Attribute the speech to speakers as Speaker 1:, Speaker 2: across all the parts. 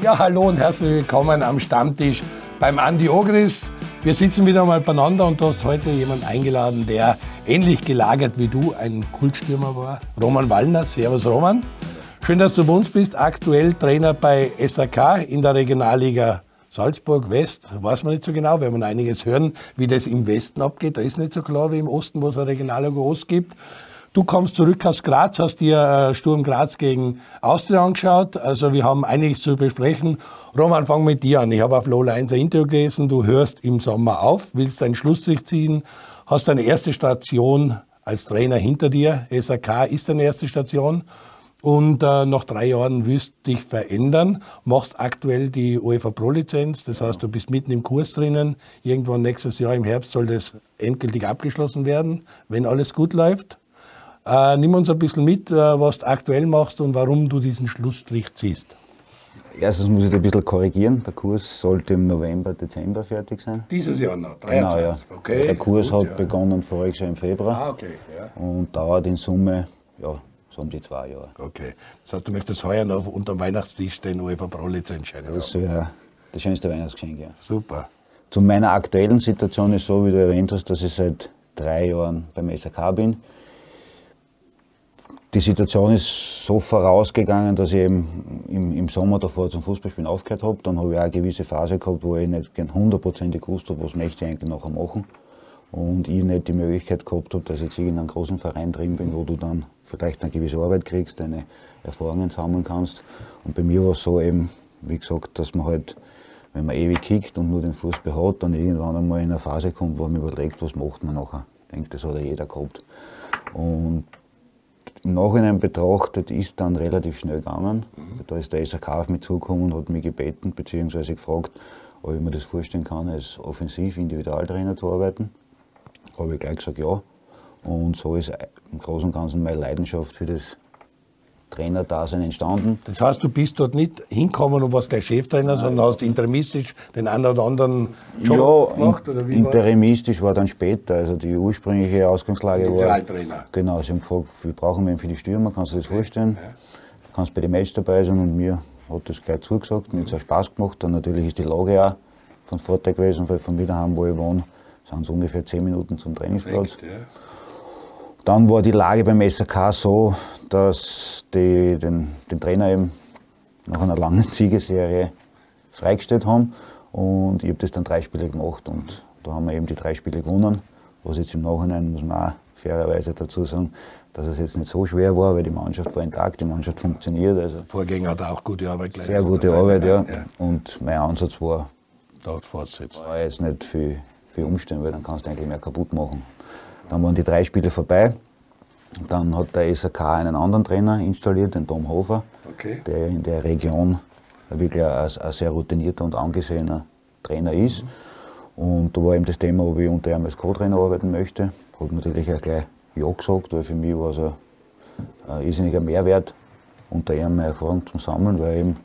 Speaker 1: Ja, hallo und herzlich willkommen am Stammtisch beim Andi Ogris. Wir sitzen wieder mal beieinander und du hast heute jemanden eingeladen, der ähnlich gelagert wie du ein Kultstürmer war. Roman Wallner. Servus Roman. Schön, dass du bei uns bist. Aktuell Trainer bei SAK in der Regionalliga Salzburg West. Weiß man nicht so genau, wenn man einiges hören, wie das im Westen abgeht. Da ist nicht so klar wie im Osten, wo es eine Regionalliga Ost gibt. Du kommst zurück aus Graz, hast dir äh, Sturm Graz gegen Austria angeschaut. Also wir haben einiges zu besprechen. Roman, fang mit dir an. Ich habe auf Lola 1 ein Interview gelesen. Du hörst im Sommer auf, willst einen Schlussstrich ziehen, hast deine erste Station als Trainer hinter dir. SAK ist deine erste Station. Und äh, nach drei Jahren willst du dich verändern, machst aktuell die UEFA Pro Lizenz, das heißt, du bist mitten im Kurs drinnen. Irgendwann nächstes Jahr im Herbst soll das endgültig abgeschlossen werden, wenn alles gut läuft. Äh, nimm uns ein bisschen mit, äh, was du aktuell machst und warum du diesen Schlussstrich ziehst.
Speaker 2: Erstens muss ich ein bisschen korrigieren. Der Kurs sollte im November, Dezember fertig sein.
Speaker 1: Dieses Jahr noch,
Speaker 2: 23. Genau, ja. Okay. Der Kurs
Speaker 1: Gut,
Speaker 2: hat
Speaker 1: ja.
Speaker 2: begonnen voriges Jahr im Februar
Speaker 1: Ah, okay. Ja.
Speaker 2: und dauert in Summe ja, so um die zwei Jahre.
Speaker 1: Okay. Das heißt, du möchtest heuer noch unter dem Weihnachtstisch den UEFA Pro Lizenzschein haben.
Speaker 2: Das wäre das schönste Weihnachtsgeschenk, ja.
Speaker 1: Super.
Speaker 2: Zu meiner aktuellen Situation ist so, wie du erwähnt hast, dass ich seit drei Jahren beim SAK bin. Die Situation ist so vorausgegangen, dass ich eben im, im Sommer davor zum Fußballspielen aufgehört habe. Dann habe ich auch eine gewisse Phase gehabt, wo ich nicht hundertprozentig gewusst habe, was möchte ich eigentlich nachher machen. Und ich nicht die Möglichkeit gehabt habe, dass ich jetzt in einem großen Verein drin bin, wo du dann vielleicht eine gewisse Arbeit kriegst, deine Erfahrungen sammeln kannst. Und bei mir war es so eben, wie gesagt, dass man halt, wenn man ewig kickt und nur den Fußball hat, dann irgendwann einmal in eine Phase kommt, wo man überlegt, was macht man nachher. Ich denke, das hat ja jeder gehabt. Und im Nachhinein betrachtet ist dann relativ schnell gegangen. Da ist der SAK auf mich zugekommen und hat mich gebeten, beziehungsweise gefragt, ob ich mir das vorstellen kann, als Offensiv-Individualtrainer zu arbeiten. Habe ich gleich gesagt, ja. Und so ist im Großen und Ganzen meine Leidenschaft für das Trainerdasein entstanden.
Speaker 1: Das heißt, du bist dort nicht hinkommen und warst gleich Cheftrainer, sondern hast interimistisch den einen oder anderen Job
Speaker 2: ja,
Speaker 1: gemacht? Oder wie war
Speaker 2: interimistisch war dann später. Also die ursprüngliche Ausgangslage war.
Speaker 1: Individualtrainer.
Speaker 2: Genau, sie haben gefragt, wie brauchen wir ihn für die Stürmer, kannst du dir das vorstellen? Kannst bei den Match dabei sein und mir hat das gleich zugesagt, mir hat es auch Spaß gemacht. Dann natürlich ist die Lage auch von Vorteil gewesen, weil von mir daheim, wo ich wohne, sind es ungefähr 10 Minuten zum Trainingsplatz.
Speaker 1: Perfekt, ja.
Speaker 2: Dann war die Lage beim SAK so, dass die den, den Trainer eben nach einer langen Siegeserie freigestellt haben. Und ich habe das dann drei Spiele gemacht und da haben wir eben die drei Spiele gewonnen. Was jetzt im Nachhinein, muss man auch fairerweise dazu sagen, dass es jetzt nicht so schwer war, weil die Mannschaft war intakt, die Mannschaft funktioniert. Also
Speaker 1: Vorgänger hat auch gute Arbeit geleistet.
Speaker 2: sehr gute Arbeit, ja.
Speaker 1: Trainer,
Speaker 2: Und mein Ansatz war,
Speaker 1: Dort fortsetzen.
Speaker 2: war jetzt nicht viel, viel umstellen, weil dann kannst du eigentlich mehr kaputt machen. Dann waren die drei Spiele vorbei. Dann hat der SAK einen anderen Trainer installiert, den Tom Hofer,
Speaker 1: Okay.
Speaker 2: der in der Region wirklich ein, ein sehr routinierter und angesehener Trainer ist. Und da war eben das Thema, ob ich unter ihm als Co-Trainer arbeiten möchte. Habe natürlich auch gleich Ja gesagt, weil für mich war es ein, ein irrsinniger Mehrwert, unter ihm meine Erfahrung zu sammeln, weil eben,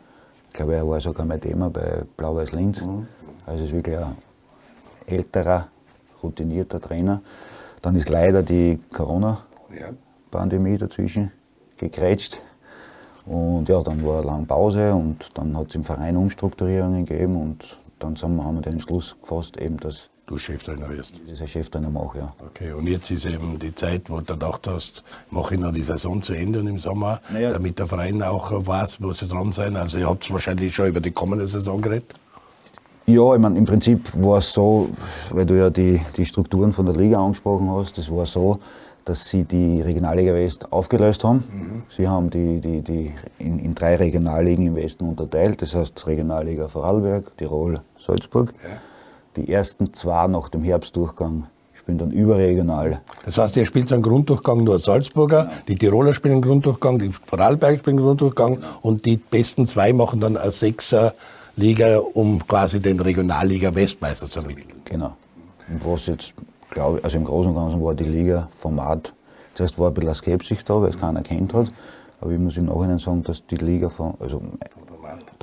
Speaker 2: ich glaube, er war sogar mein Thema bei Blau-Weiß Linz. Also es ist wirklich ein älterer, routinierter Trainer. Dann ist leider die Corona-Pandemie dazwischen gegrätscht. Und ja, dann war eine lange Pause und dann hat es im Verein Umstrukturierungen gegeben und dann wir, haben wir den Entschluss gefasst, eben, dass
Speaker 1: Du Cheftrainer wirst.
Speaker 2: dieser Cheftrainer mache. Ja.
Speaker 1: Okay, und jetzt ist eben die Zeit, wo du gedacht hast, mache ich noch die Saison zu Ende und im Sommer,
Speaker 2: Naja.
Speaker 1: damit der Verein auch weiß, wo sie dran sein. Also ihr habt wahrscheinlich schon über die kommende Saison geredet.
Speaker 2: Ja, ich meine, im Prinzip war es so, weil du ja die, die Strukturen von der Liga angesprochen hast, das war so, dass sie die Regionalliga West aufgelöst haben. Sie haben die, die, die in, in drei Regionalligen im Westen unterteilt, das heißt Regionalliga Vorarlberg, Tirol, Salzburg. Die ersten zwei nach dem Herbstdurchgang spielen dann überregional.
Speaker 1: Das heißt, ihr spielt einen Grunddurchgang nur als Salzburger, die Tiroler spielen einen Grunddurchgang, die Vorarlberg spielen einen Grunddurchgang und die besten zwei machen dann eine Sechser-Liga, um quasi den Regionalliga Westmeister zu ermitteln.
Speaker 2: Genau. Was jetzt, glaube ich, also im Großen und Ganzen war die Liga Format, zuerst war ein bisschen Skepsis da, weil es keiner kennt hat. Aber ich muss im Nachhinein sagen, dass die Liga von, also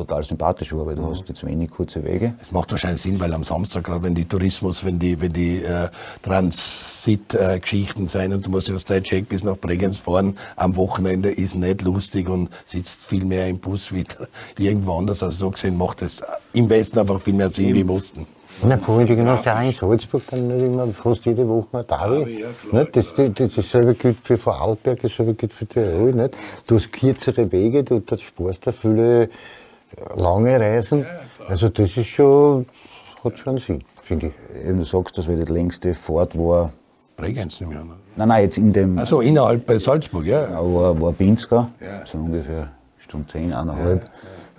Speaker 2: total sympathisch war, weil du hast jetzt wenig kurze Wege.
Speaker 1: Es macht wahrscheinlich Sinn, weil am Samstag, gerade wenn die Tourismus, wenn die, wenn die äh, Transit-Geschichten äh, sein und du musst aus Check bis nach Bregenz fahren, am Wochenende ist nicht lustig und sitzt viel mehr im Bus wieder irgendwo anders. Also so gesehen macht es im Westen einfach viel mehr Sinn Eben. wie im Osten.
Speaker 3: Na, vorhin genau da in Salzburg, dann nicht immer fast jede Woche ein Derby. Ja, das, das, das, dasselbe gilt für Vorarlberg, dasselbe gilt für Tirol. Nicht? Du hast kürzere Wege, du, du sparst da viele lange Reisen. also das ist schon, hat schon Sinn, finde ich.
Speaker 2: Eben, du sagst, das war die längste Fahrt war.
Speaker 1: Bregenz nicht mehr. Ne?
Speaker 2: Nein, nein, jetzt in dem.
Speaker 1: Also innerhalb bei Salzburg, ja.
Speaker 2: ja war, war Pinska, ja. so ungefähr Stunde 10, eineinhalb. Ja.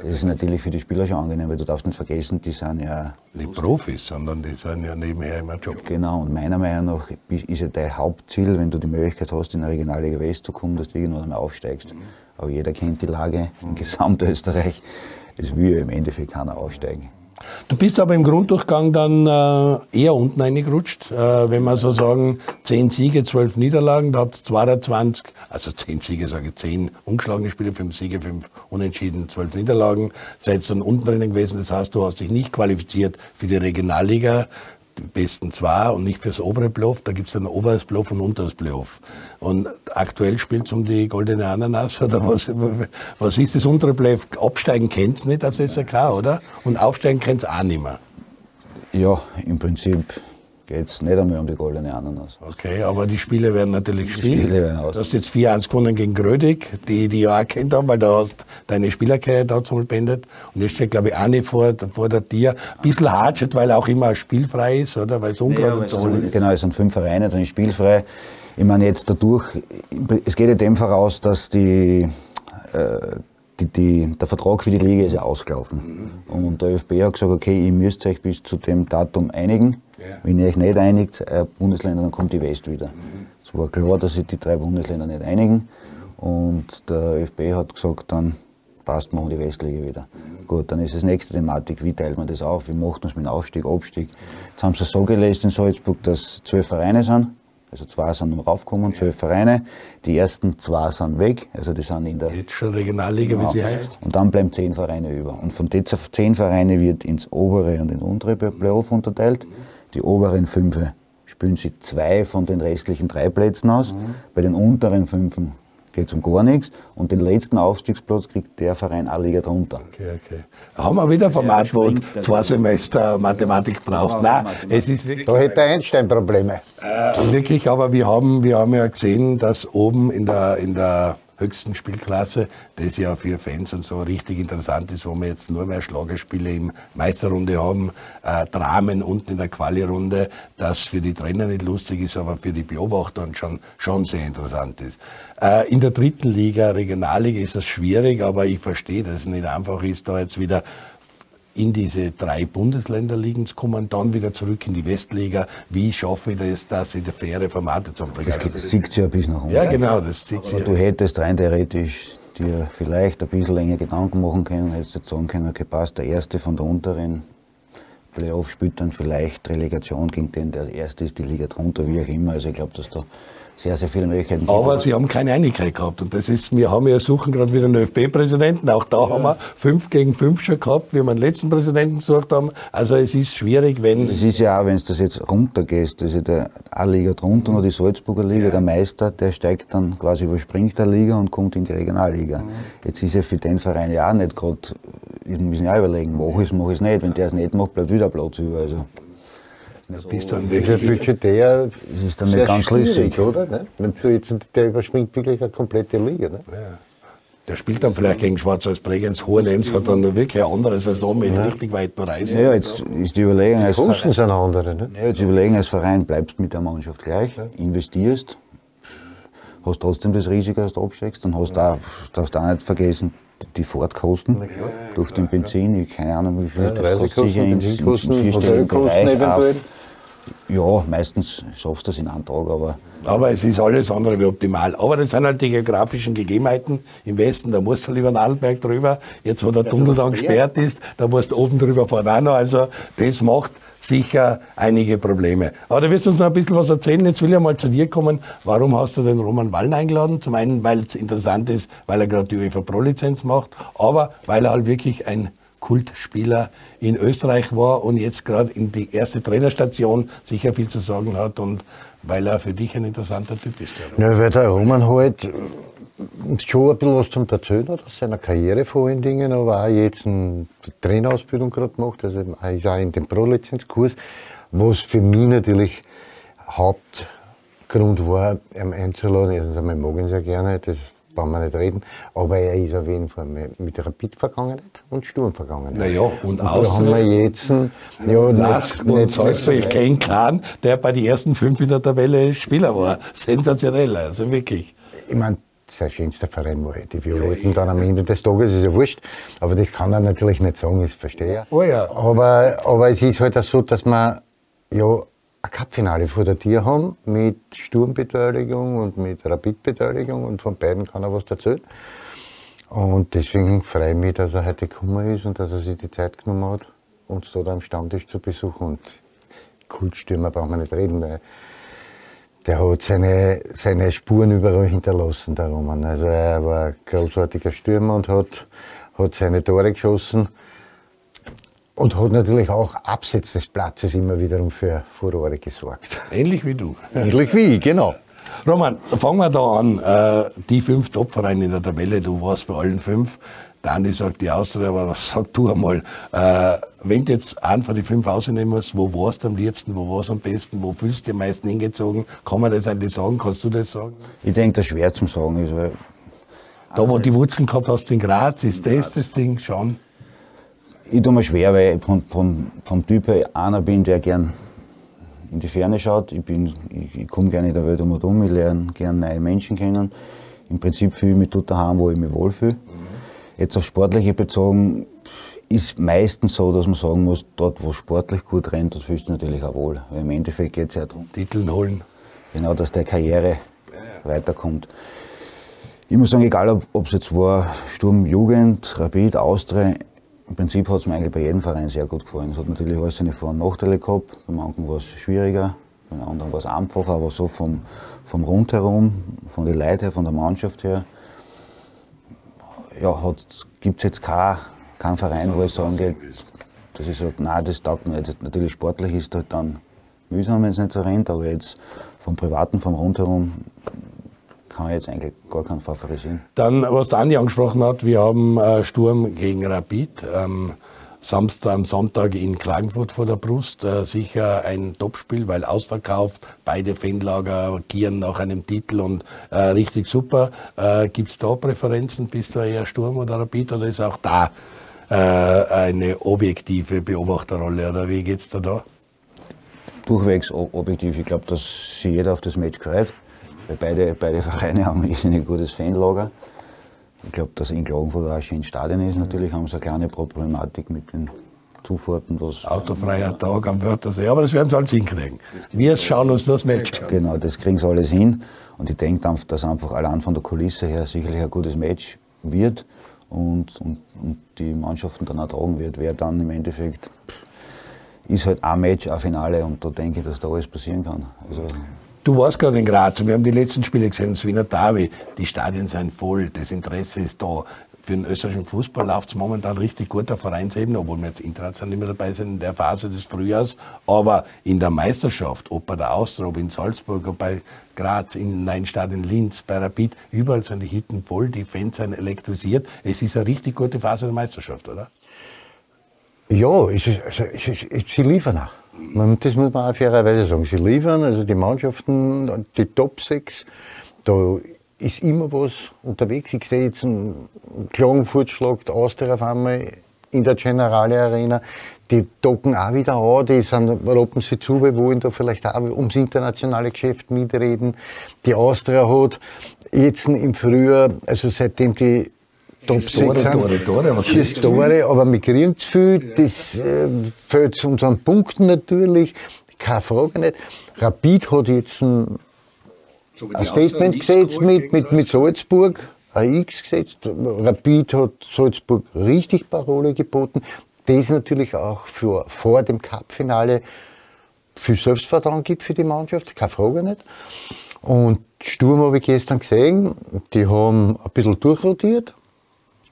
Speaker 2: Das ist natürlich für die Spieler schon angenehm, weil du darfst nicht vergessen, die sind ja.
Speaker 1: Nicht Profis, sondern die sind ja nebenher immer Job.
Speaker 2: Genau, und meiner Meinung nach ist ja dein Hauptziel, wenn du die Möglichkeit hast, in der Regionalliga West zu kommen, dass du irgendwann einmal aufsteigst. Mhm. Aber jeder kennt die Lage in Gesamtösterreich. Es will im Endeffekt keiner aufsteigen.
Speaker 1: Du bist aber im Grunddurchgang dann äh, eher unten reingerutscht. Äh, wenn wir so sagen, 10 Siege, 12 Niederlagen, da habt ihr 22, also 10 Siege, sage ich, 10 ungeschlagene Spiele, 5 Siege, 5 Unentschieden, 12 Niederlagen. Seid dann unten drinnen gewesen, das heißt, du hast dich nicht qualifiziert für die Regionalliga besten zwei und nicht fürs obere Playoff. Da gibt es dann oberes Playoff und unteres Playoff. Und aktuell spielt es um die goldene Ananas oder was, was ist das untere Playoff? Absteigen kennt es nicht als SRK, oder? Und aufsteigen kennt es auch nicht mehr.
Speaker 2: Ja, im Prinzip geht es nicht einmal um die goldene Ananas.
Speaker 1: Okay, aber die Spiele werden natürlich gespielt. Du hast jetzt 4-1 gewonnen gegen Grödig, die die ja auch kennt haben, weil du hast deine Spielerkarriere da zum beendet. Und jetzt steht, glaube ich, eine vor, vor der Tier. Ein bisschen hart, weil er auch immer spielfrei ist, oder? Weil es ungerade
Speaker 2: nee, so ist. Genau, es sind fünf Vereine, dann ist spielfrei. Ich meine, jetzt dadurch, es geht in dem voraus, dass die, äh, die, die, der Vertrag für die Liga ist ja ausgelaufen. Mhm. Und der ÖFB hat gesagt, okay, ihr müsst euch bis zu dem Datum einigen. Ja. Wenn ihr euch nicht einigt, äh, Bundesländer, dann kommt die West wieder. Mhm. Es war klar, dass sich die drei Bundesländer nicht einigen. Und der ÖFB hat gesagt, dann passt, machen die Westliga wieder. Mhm. Gut, dann ist das nächste Thematik, wie teilt man das auf, wie macht man es mit Aufstieg, Abstieg. Jetzt haben sie es so gelesen in Salzburg, dass zwölf Vereine sind, also zwei sind noch raufgekommen, zwölf Vereine. Die ersten zwei sind weg, also die sind in der...
Speaker 1: Jetzt schon Regionalliga, genau. wie sie heißt.
Speaker 2: Und dann bleiben zehn Vereine über. Und von den zehn Vereine wird ins obere und ins untere Playoff unterteilt. Mhm. Die oberen fünf spielen sie zwei von den restlichen drei Plätzen aus. Mhm. Bei den unteren fünf geht es um gar nichts. Und den letzten Aufstiegsplatz kriegt der Verein alle Liga drunter.
Speaker 1: Okay, okay. Haben wir wieder ein Format, wo du zwei Semester Mathematik brauchst. Nein, es ist wirklich.
Speaker 3: Da hätte Einstein Probleme.
Speaker 1: Äh, wirklich, aber wir haben, wir haben ja gesehen, dass oben in der, in der höchsten Spielklasse, das ja für Fans und so richtig interessant ist, wo wir jetzt nur mehr Schlagerspiele im Meisterrunde haben, äh, Dramen unten in der Quali-Runde, das für die Trainer nicht lustig ist, aber für die Beobachter schon, schon sehr interessant ist. Äh, in der dritten Liga, Regionalliga ist das schwierig, aber ich verstehe, dass es nicht einfach ist, da jetzt wieder in diese drei Bundesländer zu kommen, dann wieder zurück in die Westliga. Wie schaffe ich das, dass ich die faire Formate
Speaker 2: zu bringen? Das sieht ja bis nach
Speaker 1: unten. Ja, genau, das
Speaker 2: sieht ja. Du hättest rein theoretisch dir vielleicht ein bisschen länger Gedanken machen können, hättest jetzt sagen können, okay, passt, der Erste von der unteren Playoff spielt dann vielleicht Relegation gegen den, der Erste ist, die Liga drunter, wie auch immer. Also ich glaube, dass da sehr, sehr viele Möglichkeiten.
Speaker 1: Aber sie haben keine Einigkeit gehabt. Und das ist, wir haben ja suchen gerade wieder einen ÖFB-Präsidenten. Auch da ja. haben wir fünf gegen fünf schon gehabt, wie wir den letzten Präsidenten gesucht haben. Also es ist schwierig, wenn.
Speaker 2: Es ist ja auch, wenn du das jetzt runtergehst, das ist ja der Liga drunter, noch die Salzburger Liga, ja. der Meister, der steigt dann quasi, überspringt der Liga und kommt in die Regionalliga. Mhm. Jetzt ist ja für den Verein ja auch nicht gerade, wir müssen ja überlegen, mache ich es, mache ich es nicht. Wenn der es nicht macht, bleibt wieder Platz über. Also.
Speaker 3: So, bist dann wirklich budgetär das ist dann nicht ganz schlüssig, oder? Ne? Wenn du jetzt, der überspringt wirklich eine komplette Liga. Ne? Ja.
Speaker 1: Der spielt dann vielleicht gegen Schwarz-Weiß Bregenz. Hohenems hat dann wirklich eine andere Saison mit ja. richtig weiten Reisen.
Speaker 2: Ja, jetzt ist die Überlegung
Speaker 3: als Verein, sind andere, ne?
Speaker 2: ja, jetzt Überlegung als Verein, bleibst mit der Mannschaft gleich, ja. investierst, hast trotzdem das Risiko, dass du absteigst, dann hast du auch, darfst du auch nicht vergessen, die Fahrtkosten ja, durch den Benzin, ich keine Ahnung wie viel, ja, das kostet sicher ins, ins vierstelligen Bereich ja, meistens schaffst du das in einem Tag, aber.
Speaker 1: Aber es ist alles andere wie optimal. Aber das sind halt die geografischen Gegebenheiten im Westen. Da musst du lieber Nadelberg drüber. Jetzt, wo der Tunnel dann gesperrt ist, da musst du oben drüber fahren auch noch. Also, das macht sicher einige Probleme. Aber da wirst du uns noch ein bisschen was erzählen. Jetzt will ich mal zu dir kommen. Warum hast du den Roman Wallen eingeladen? Zum einen, weil es interessant ist, weil er gerade die UEFA Pro Lizenz macht, aber weil er halt wirklich ein Kultspieler in Österreich war und jetzt gerade in die erste Trainerstation sicher viel zu sagen hat und weil er für dich ein interessanter Typ ist.
Speaker 3: Ja, weil der Roman halt schon ein bisschen was zum Erzählen hat aus seiner Karriere vor allen Dingen, aber auch jetzt eine Trainerausbildung gerade gemacht, also er ist auch in dem Pro-Lizenzkurs, was für mich natürlich Hauptgrund war, ihn einzuladen. Erstens einmal mag ich ihn sehr gerne, das brauchen wir nicht reden. Aber er ist auf jeden Fall mit Rapid Vergangenheit und Sturm Vergangenheit.
Speaker 1: Naja, und,
Speaker 3: und da haben wir jetzt, ja,
Speaker 1: Lask nicht, nicht Salzburg, Ken Kahn, der bei den ersten fünf in der Tabelle Spieler war. Sensationell, also wirklich.
Speaker 3: Ich meine, sein schönster Verein war die Violetten ja, dann am Ende des Tages, ist ja wurscht. Aber das kann er natürlich nicht sagen, das verstehe ich.
Speaker 1: Oh ja.
Speaker 3: Aber, aber es ist halt auch so, dass man ja ein Cup-Finale vor der Tür haben mit Sturmbeteiligung und mit Rapid-Beteiligung und von beiden kann er was erzählen. Und deswegen freue ich mich, dass er heute gekommen ist und dass er sich die Zeit genommen hat, uns dort am Stammtisch zu besuchen. Und Kultstürmer brauchen wir nicht reden, weil der hat seine, seine Spuren überall hinterlassen, der Roman. Also er war ein großartiger Stürmer und hat, hat seine Tore geschossen. Und hat natürlich auch abseits des Platzes immer wiederum für Furore gesorgt.
Speaker 1: Ähnlich wie du.
Speaker 3: Ähnlich wie, genau.
Speaker 1: Roman, fangen wir da an. Äh, die fünf Topvereine in der Tabelle, du warst bei allen fünf. Der Andi sagt die Austria, aber was sag du einmal? Äh, wenn du jetzt einen von den fünf rausnehmen musst, wo warst du am liebsten, wo warst du am besten, wo fühlst du dich am meisten hingezogen? Kann man das eigentlich sagen? Kannst du das sagen?
Speaker 2: Ich denke, das schwer zum sagen ist, weil
Speaker 1: da, wo die Wurzeln gehabt hast in Graz, ist das das Ding schon?
Speaker 2: Ich tue mir schwer, weil ich von, von, vom Typ her einer bin, der gern in die Ferne schaut. Ich, bin, ich, ich komme gerne in der Welt um und um, ich lerne gerne neue Menschen kennen. Im Prinzip fühle ich mich dort daheim, wo ich mich wohlfühle. Mhm. Jetzt auf Sportliche bezogen ist meistens so, dass man sagen muss, dort wo sportlich gut rennt, das fühlst du natürlich auch wohl. Weil im Endeffekt geht es ja darum.
Speaker 1: Titel holen.
Speaker 2: Genau, dass der Karriere ja. weiterkommt. Ich muss sagen, egal ob es jetzt war Sturm Jugend, Rapid, Austria, im Prinzip hat es mir eigentlich bei jedem Verein sehr gut gefallen. Es hat natürlich alles seine Vor- und Nachteile gehabt. Bei manchen war es schwieriger, bei anderen war es einfacher, aber so vom, vom Rundherum, von den Leuten her, von der Mannschaft her, ja, gibt es jetzt keinen kein Verein, wo ich sagen geht, das ist halt, nein, das taugt mir nicht. Natürlich sportlich ist halt dann mühsam, wenn es nicht so rennt, aber jetzt vom Privaten, vom Rundherum kann jetzt eigentlich gar keinen favorisieren.
Speaker 1: Dann, was der Andi angesprochen hat, wir haben äh, Sturm gegen Rapid. Ähm, Samstag, am Sonntag in Klagenfurt vor der Brust. Äh, sicher ein Topspiel, weil ausverkauft, beide Fanlager gieren nach einem Titel und äh, richtig super. Äh, Gibt es da Präferenzen? Bist du eher Sturm oder Rapid oder ist auch da äh, eine objektive Beobachterrolle oder wie geht es da da?
Speaker 2: Durchwegs objektiv. Ich glaube, dass sich jeder auf das Match freut. Weil beide, beide Vereine haben ein gutes Fanlager. Ich glaube, dass in Klagenfurt auch ein schönes Stadion ist. Natürlich haben sie eine kleine Problematik mit den Zufahrten. Was
Speaker 1: Autofreier Tag am Wörthersee, aber das werden sie alles hinkriegen. Wir schauen uns das Match
Speaker 2: an. Genau, das kriegen sie alles hin. Und ich denke, dass einfach allein von der Kulisse her sicherlich ein gutes Match wird und, und, und die Mannschaften dann auch tragen wird. Wer dann im Endeffekt ist halt ein Match, ein Finale und da denke ich, dass da alles passieren kann. Also,
Speaker 1: Du warst gerade in Graz und wir haben die letzten Spiele gesehen, das Wiener Derby. Die Stadien sind voll, das Interesse ist da. Für den österreichischen Fußball läuft es momentan richtig gut auf Vereinsebene, obwohl wir jetzt international nicht mehr dabei sind in der Phase des Frühjahrs. Aber in der Meisterschaft, ob bei der Austria, ob in Salzburg, ob bei Graz, in Neinstadt, in Linz, bei Rapid, überall sind die Hitten voll, die Fans sind elektrisiert. Es ist eine richtig gute Phase der Meisterschaft, oder?
Speaker 3: Ja, es ist, also, es ist, sie liefern auch. Das muss man auch fairerweise sagen. Sie liefern, also die Mannschaften, die Top 6, da ist immer was unterwegs. Ich sehe jetzt einen Klagenfurt schlagt Austria auf einmal in der Generale Arena. Die docken auch wieder an, die sind, roppen sie zu, wir wollen da vielleicht auch ums internationale Geschäft mitreden. Die Austria hat jetzt im Frühjahr, also seitdem die Top 6 Tore,
Speaker 1: Tore, Tore, aber
Speaker 3: schießt Tore, aber wir kriegen zu viel. Das äh, fällt zu unseren Punkten natürlich, keine Frage nicht. Rapid hat jetzt ein, so ein Statement gesetzt mit, mit, mit Salzburg, ein X gesetzt. Rapid hat Salzburg richtig Parole geboten. Das natürlich auch für, vor dem Cup-Finale viel Selbstvertrauen gibt für die Mannschaft, keine Frage nicht. Und Sturm habe ich gestern gesehen, die haben ein bisschen durchrotiert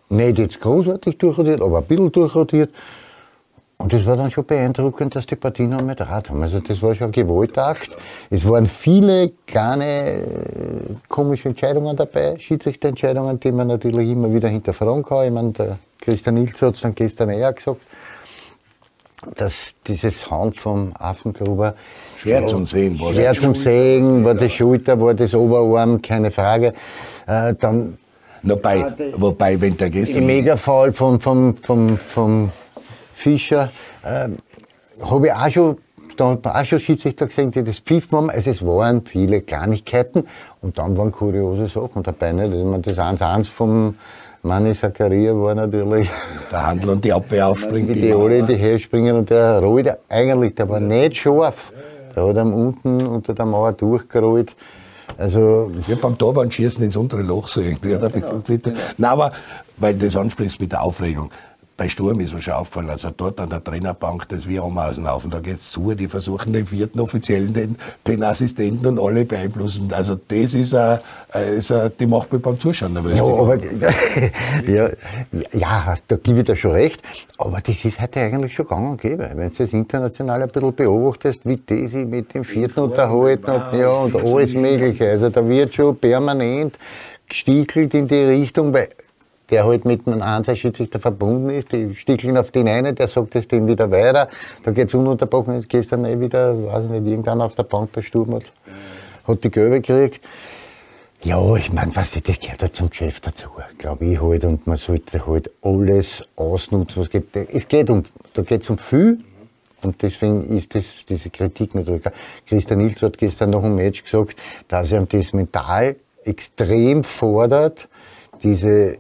Speaker 3: Nicht jetzt großartig durchrotiert, aber ein bisschen durchrotiert. Und das war dann schon beeindruckend, dass die Partien noch mit Rad haben. Also das war schon ein Gewaltakt. Es waren viele kleine äh, komische Entscheidungen dabei, Schiedsrichterentscheidungen, die man natürlich immer wieder hinterfragen kann. Ich meine, der Christian Ilz hat es dann gestern eher gesagt, dass dieses Hand vom Affengruber
Speaker 1: schwer zum Sehen
Speaker 3: war. Schwer zum Sehen, war die Schulter, war das Oberarm, keine Frage. Äh, dann
Speaker 1: Wobei, wobei, wenn der gestern...
Speaker 3: Im Megafall von, von, von, von Fischer äh, habe ich auch schon da hat man auch schon Schiedsrichter gesehen, die das pfiffen haben. Also es waren viele Kleinigkeiten und dann waren kuriose Sachen dabei. Nicht? Also das 1-1 vom Manni Zakaria war natürlich.
Speaker 1: Der Handel und die Abwehr aufspringen.
Speaker 3: Die, die alle in die Höhe springen und der Rode, eigentlich, der war nicht scharf. Der hat ihm unten unter der Mauer durchgerollt. Also,
Speaker 1: ja, beim Torwand schießen ins untere Loch so irgendwie. Ein bisschen genau. Nein, aber, weil du das ansprichst mit der Aufregung bei Sturm ist mir schon aufgefallen, also dort an der Trainerbank, das wir Ameisen auf und da geht's zu, die versuchen den vierten Offiziellen, den, den Assistenten und alle beeinflussen. Also das ist, a, ist a, die macht mich beim Zuschauen nervös.
Speaker 3: Ja, aber, ja, ja, da gebe ich dir schon recht, aber das ist heute eigentlich schon gang und gäbe. Wenn du das international ein bisschen beobachtest, wie die sich mit dem vierten unterhalten und, ja, und alles Mögliche. Also da wird schon permanent gestichelt in die Richtung, weil der halt mit einem Einzelschiedsrichter verbunden ist. Die stickeln auf den einen, der sagt es dem wieder weiter. Da geht es ununterbrochen. Jetzt gestern eh wieder, weiß ich nicht, irgendwann auf der Bank bei Sturm hat, hat die Gelbe gekriegt. Ja, ich meine, was das gehört halt zum Geschäft dazu, glaube ich halt. Und man sollte halt alles ausnutzen, was geht. Es geht um, da geht es um viel. Und deswegen ist das, diese Kritik natürlich. Christian Ilz hat gestern noch im Match gesagt, dass er das mental extrem fordert, diese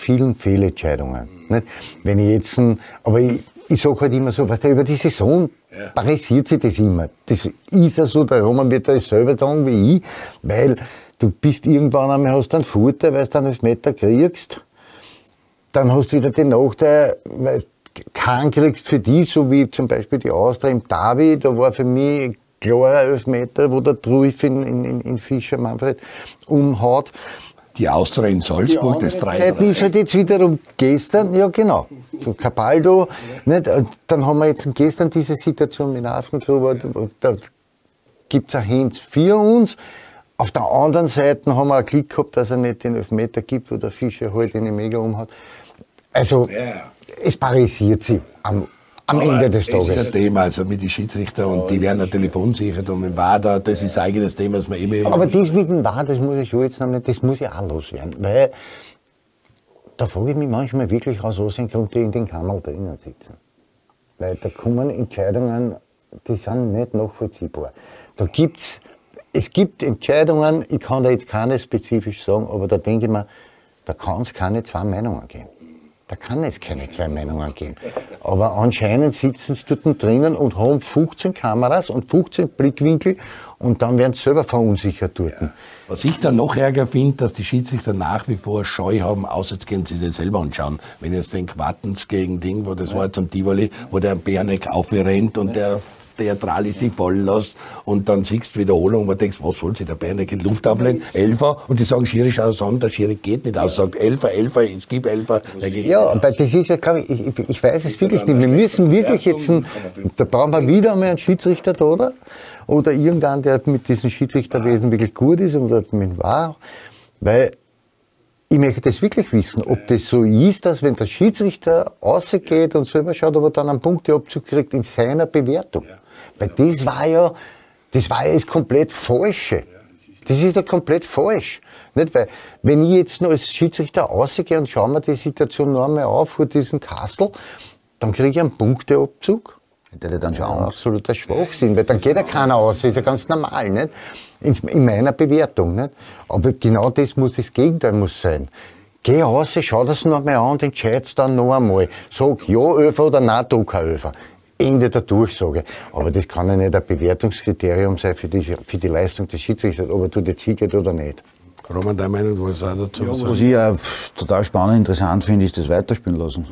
Speaker 3: vielen Fehlentscheidungen. Nicht? Wenn ich jetzt, aber ich, ich sage halt immer so, was der über die Saison ja. passiert sich das immer. Das ist ja so, der Roman wird das selber sagen wie ich, weil du bist irgendwann einmal, hast einen Vorteil, weil du dann einen Meter kriegst, dann hast du wieder den Nachteil, weil du keinen kriegst für die, so wie zum Beispiel die Austria im Davi, da war für mich klarer Elfmeter, wo der Truif in, in, in Fischer Manfred umhaut
Speaker 1: die Austria in Salzburg, das 3
Speaker 3: 3 ist halt jetzt wiederum gestern, ja genau, so Capaldo, nicht? dann haben wir jetzt gestern diese Situation mit Affengruber, da gibt es ein Hint für uns. Auf der anderen Seite haben wir einen Klick gehabt, dass er nicht den Elfmeter gibt, wo der Fischer halt in die Mega umhat. Also, ja. es parisiert sie am am Ende des Tages.
Speaker 1: Das ist ein Thema, also mit den Schiedsrichtern und die werden natürlich verunsichert und mit WADA, das ist eigentlich das Thema, das man immer...
Speaker 3: Aber das mit dem WADA, das muss ich schon jetzt noch nicht, das muss ja auch loswerden, weil da frage ich mich manchmal wirklich aus, was sind Grund, die in den Kammern drinnen sitzen. Weil da kommen Entscheidungen, die sind nicht nachvollziehbar. Da gibt's, es gibt Entscheidungen, ich kann da jetzt keine spezifisch sagen, aber da denke ich mir, da kann es keine zwei Meinungen geben. Da kann es keine zwei Meinungen geben. Aber anscheinend sitzen sie dort drinnen und haben 15 Kameras und 15 Blickwinkel und dann werden sie selber verunsichert dort. Ja.
Speaker 1: Was ich dann noch ärger finde, dass die Schiedsrichter nach wie vor Scheu haben, außer jetzt gehen sie sich selber anschauen. Wenn jetzt den Quartens gegen Ding, wo das ja. war zum Tivoli, wo der Bernek aufrennt und der theatralisch sich fallen lässt und dann siehst du Wiederholung und man denkst, was soll sich der Bayern in Luft auflegen? Elfer und die sagen, Schiri schau es an, der Schiri geht nicht aus, sagt Elfer, Elfer, es gibt Elfer.
Speaker 3: ja, aber das ist ja, glaube ich, ich, ich weiß es wirklich nicht. Wir müssen wirklich jetzt, ein, da brauchen wir wieder einmal einen Schiedsrichter da, oder? Oder irgendeinen, der mit diesem Schiedsrichterwesen wirklich gut ist oder mit war, weil ich möchte das wirklich wissen, ob das so ist, dass wenn der Schiedsrichter rausgeht und selber schaut, ob er dann einen Punkteabzug kriegt in seiner Bewertung. Weil das war ja, das war ja das komplett Falsche. Das ist ja komplett falsch. Nicht? Weil, wenn ich jetzt noch als Schiedsrichter rausgehe und schaue mir die Situation noch einmal auf vor diesem Kastel, dann kriege ich einen Punkteabzug.
Speaker 2: Der dann schon
Speaker 3: ja, absoluter Schwachsinn, weil dann geht ja keiner aus, das ist ja ganz normal, nicht? In, in meiner Bewertung, nicht? Aber genau das muss das Gegenteil muss sein. Geh raus, schau das noch einmal an und entscheid's dann noch einmal. Sag ja Öfer oder nein, du kein Öfer. Ende der Durchsage. Aber das kann ja nicht ein Bewertungskriterium sein für die, für die Leistung des Schiedsrichters, ob er tut jetzt hingeht oder nicht.
Speaker 1: Roman, deine Meinung, was auch dazu
Speaker 2: ja, Was ich auch total spannend interessant finde, ist das Weiterspielen lassen.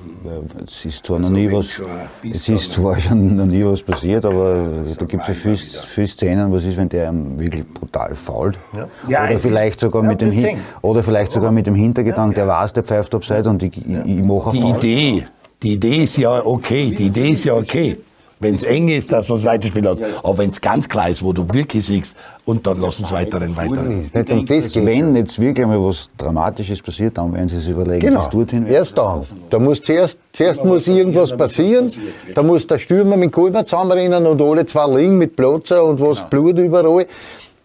Speaker 2: Es ist zwar also noch nie was, es ist zwar schon noch nie was passiert, aber da gibt es ja viele, viele Szenen, was ist, wenn der wirklich brutal fault. Ja. oder, vielleicht sogar mit dem, oder vielleicht sogar mit dem Hintergedanken, der weiß, der pfeift Upside und ich, ich, ich mache
Speaker 1: Die Idee, die Idee ist ja okay, die Idee ist ja okay. Wenn es eng ist, dass man es weiterspielen hat. Aber wenn es ganz klar ist, wo du wirklich siehst, und dann lass uns weiterhin weiter.
Speaker 2: Nicht um das geht. Wenn jetzt wirklich mal was Dramatisches passiert, dann werden sie sich überlegen,
Speaker 3: genau. was dorthin Erst dann. Da muss zuerst, zuerst muss irgendwas passieren. Da muss der Stürmer mit Kulmer zusammenrennen und alle zwei liegen mit Blotzer und was genau. Blut überall.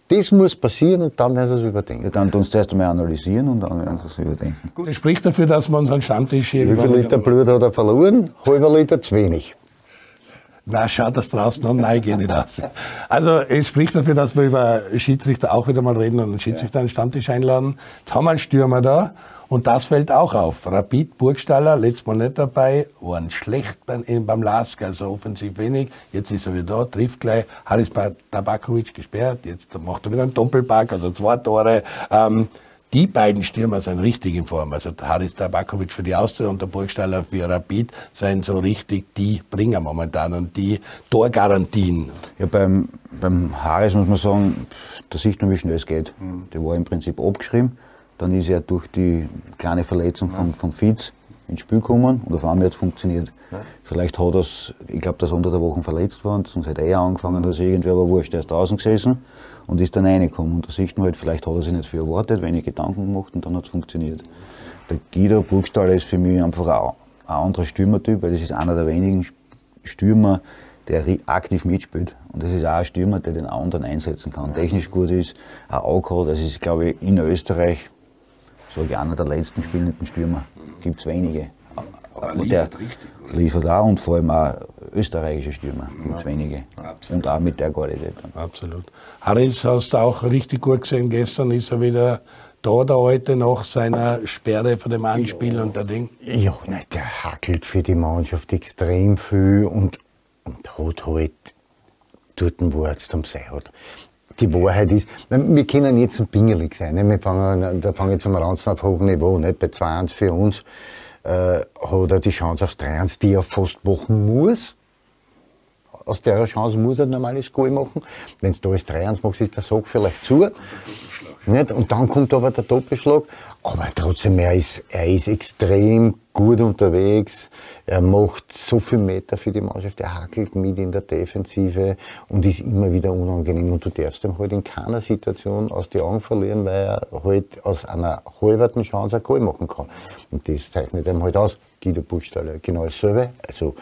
Speaker 3: Das muss passieren und dann werden sie es überdenken. Ja,
Speaker 2: dann tun sie zuerst einmal analysieren und dann werden sie es überdenken.
Speaker 1: Gut, das spricht dafür, dass man unseren Stammtisch hier...
Speaker 3: Wie viel Liter Blut hat er verloren? Halber Liter zu wenig.
Speaker 1: Na, schau das draußen an, nein, geh nicht raus. Also, es spricht dafür, dass wir über Schiedsrichter auch wieder mal reden und einen Schiedsrichter einen Stammtisch einladen. Jetzt haben wir einen Stürmer da und das fällt auch auf. Rapid, Burgstaller, letztes Mal nicht dabei, waren schlecht beim, beim Lask, also offensiv wenig. Jetzt ist er wieder da, trifft gleich. Haris Tabakovic gesperrt, jetzt macht er wieder einen Doppelpack, also zwei Tore. Ähm, die beiden Stürmer sind richtig in Form. Also Haris Tabakovic für die Austria und der Burgstaller für Rapid sind so richtig die Bringer momentan und die Torgarantien.
Speaker 2: Ja, beim, beim Haris muss man sagen, da sieht man, wie schnell es geht. Mhm. Der war im Prinzip abgeschrieben. Dann ist er durch die kleine Verletzung ja. von, von Fitz ins Spiel gekommen und auf einmal hat es funktioniert. Ja. Vielleicht hat er ich glaube, dass er unter der Woche verletzt war und sonst hätte er angefangen, dass irgendwie, aber wurscht, er ist draußen gesessen und ist dann reingekommen. Und da sieht man halt, vielleicht hat er sich nicht viel erwartet, wenig Gedanken gemacht und dann hat es funktioniert. Der Guido Burgstaller ist für mich einfach auch ein anderer Stürmertyp, weil das ist einer der wenigen Stürmer, der aktiv mitspielt. Und das ist auch ein Stürmer, der den anderen einsetzen kann. Technisch gut ist, ein Auge hat. Das ist, glaube ich, in Österreich, sage ich, einer der letzten spielenden Stürmer. Gibt es wenige.
Speaker 1: Aber und der
Speaker 2: liefert auch und vor allem auch österreichische Stürmer. Gibt es wenige. Absolut. Und auch mit der Qualität.
Speaker 1: Absolut. Harris hast du auch richtig gut gesehen. Gestern ist er wieder da, der Alte, nach seiner Sperre von dem Anspiel ja. und der Ding.
Speaker 3: Ja, nein, der hackelt für die Mannschaft extrem viel und, und hat halt dort, wo er es zum Sein hat die Wahrheit ist, wir können jetzt ein Pingelig sein. Wir fangen, da fangen jetzt am Ranzen auf hohem Niveau. Nicht? Bei 2-1 für uns äh, hat er die Chance aufs 3-1, die er fast machen muss aus der Chance muss er ein normales Goal machen. Wenn du da das 3-1 machst, ist der Sack vielleicht zu. Nicht? Und dann kommt aber der Doppelschlag. Aber trotzdem, er ist, er ist extrem gut unterwegs. Er macht so viele Meter für die Mannschaft. Er hackelt mit in der Defensive und ist immer wieder unangenehm. Und du darfst ihm halt in keiner Situation aus den Augen verlieren, weil er halt aus einer halberten Chance ein Goal machen kann. Und das zeichnet ihm halt aus. Guido Buchstaller, genau dasselbe. Also,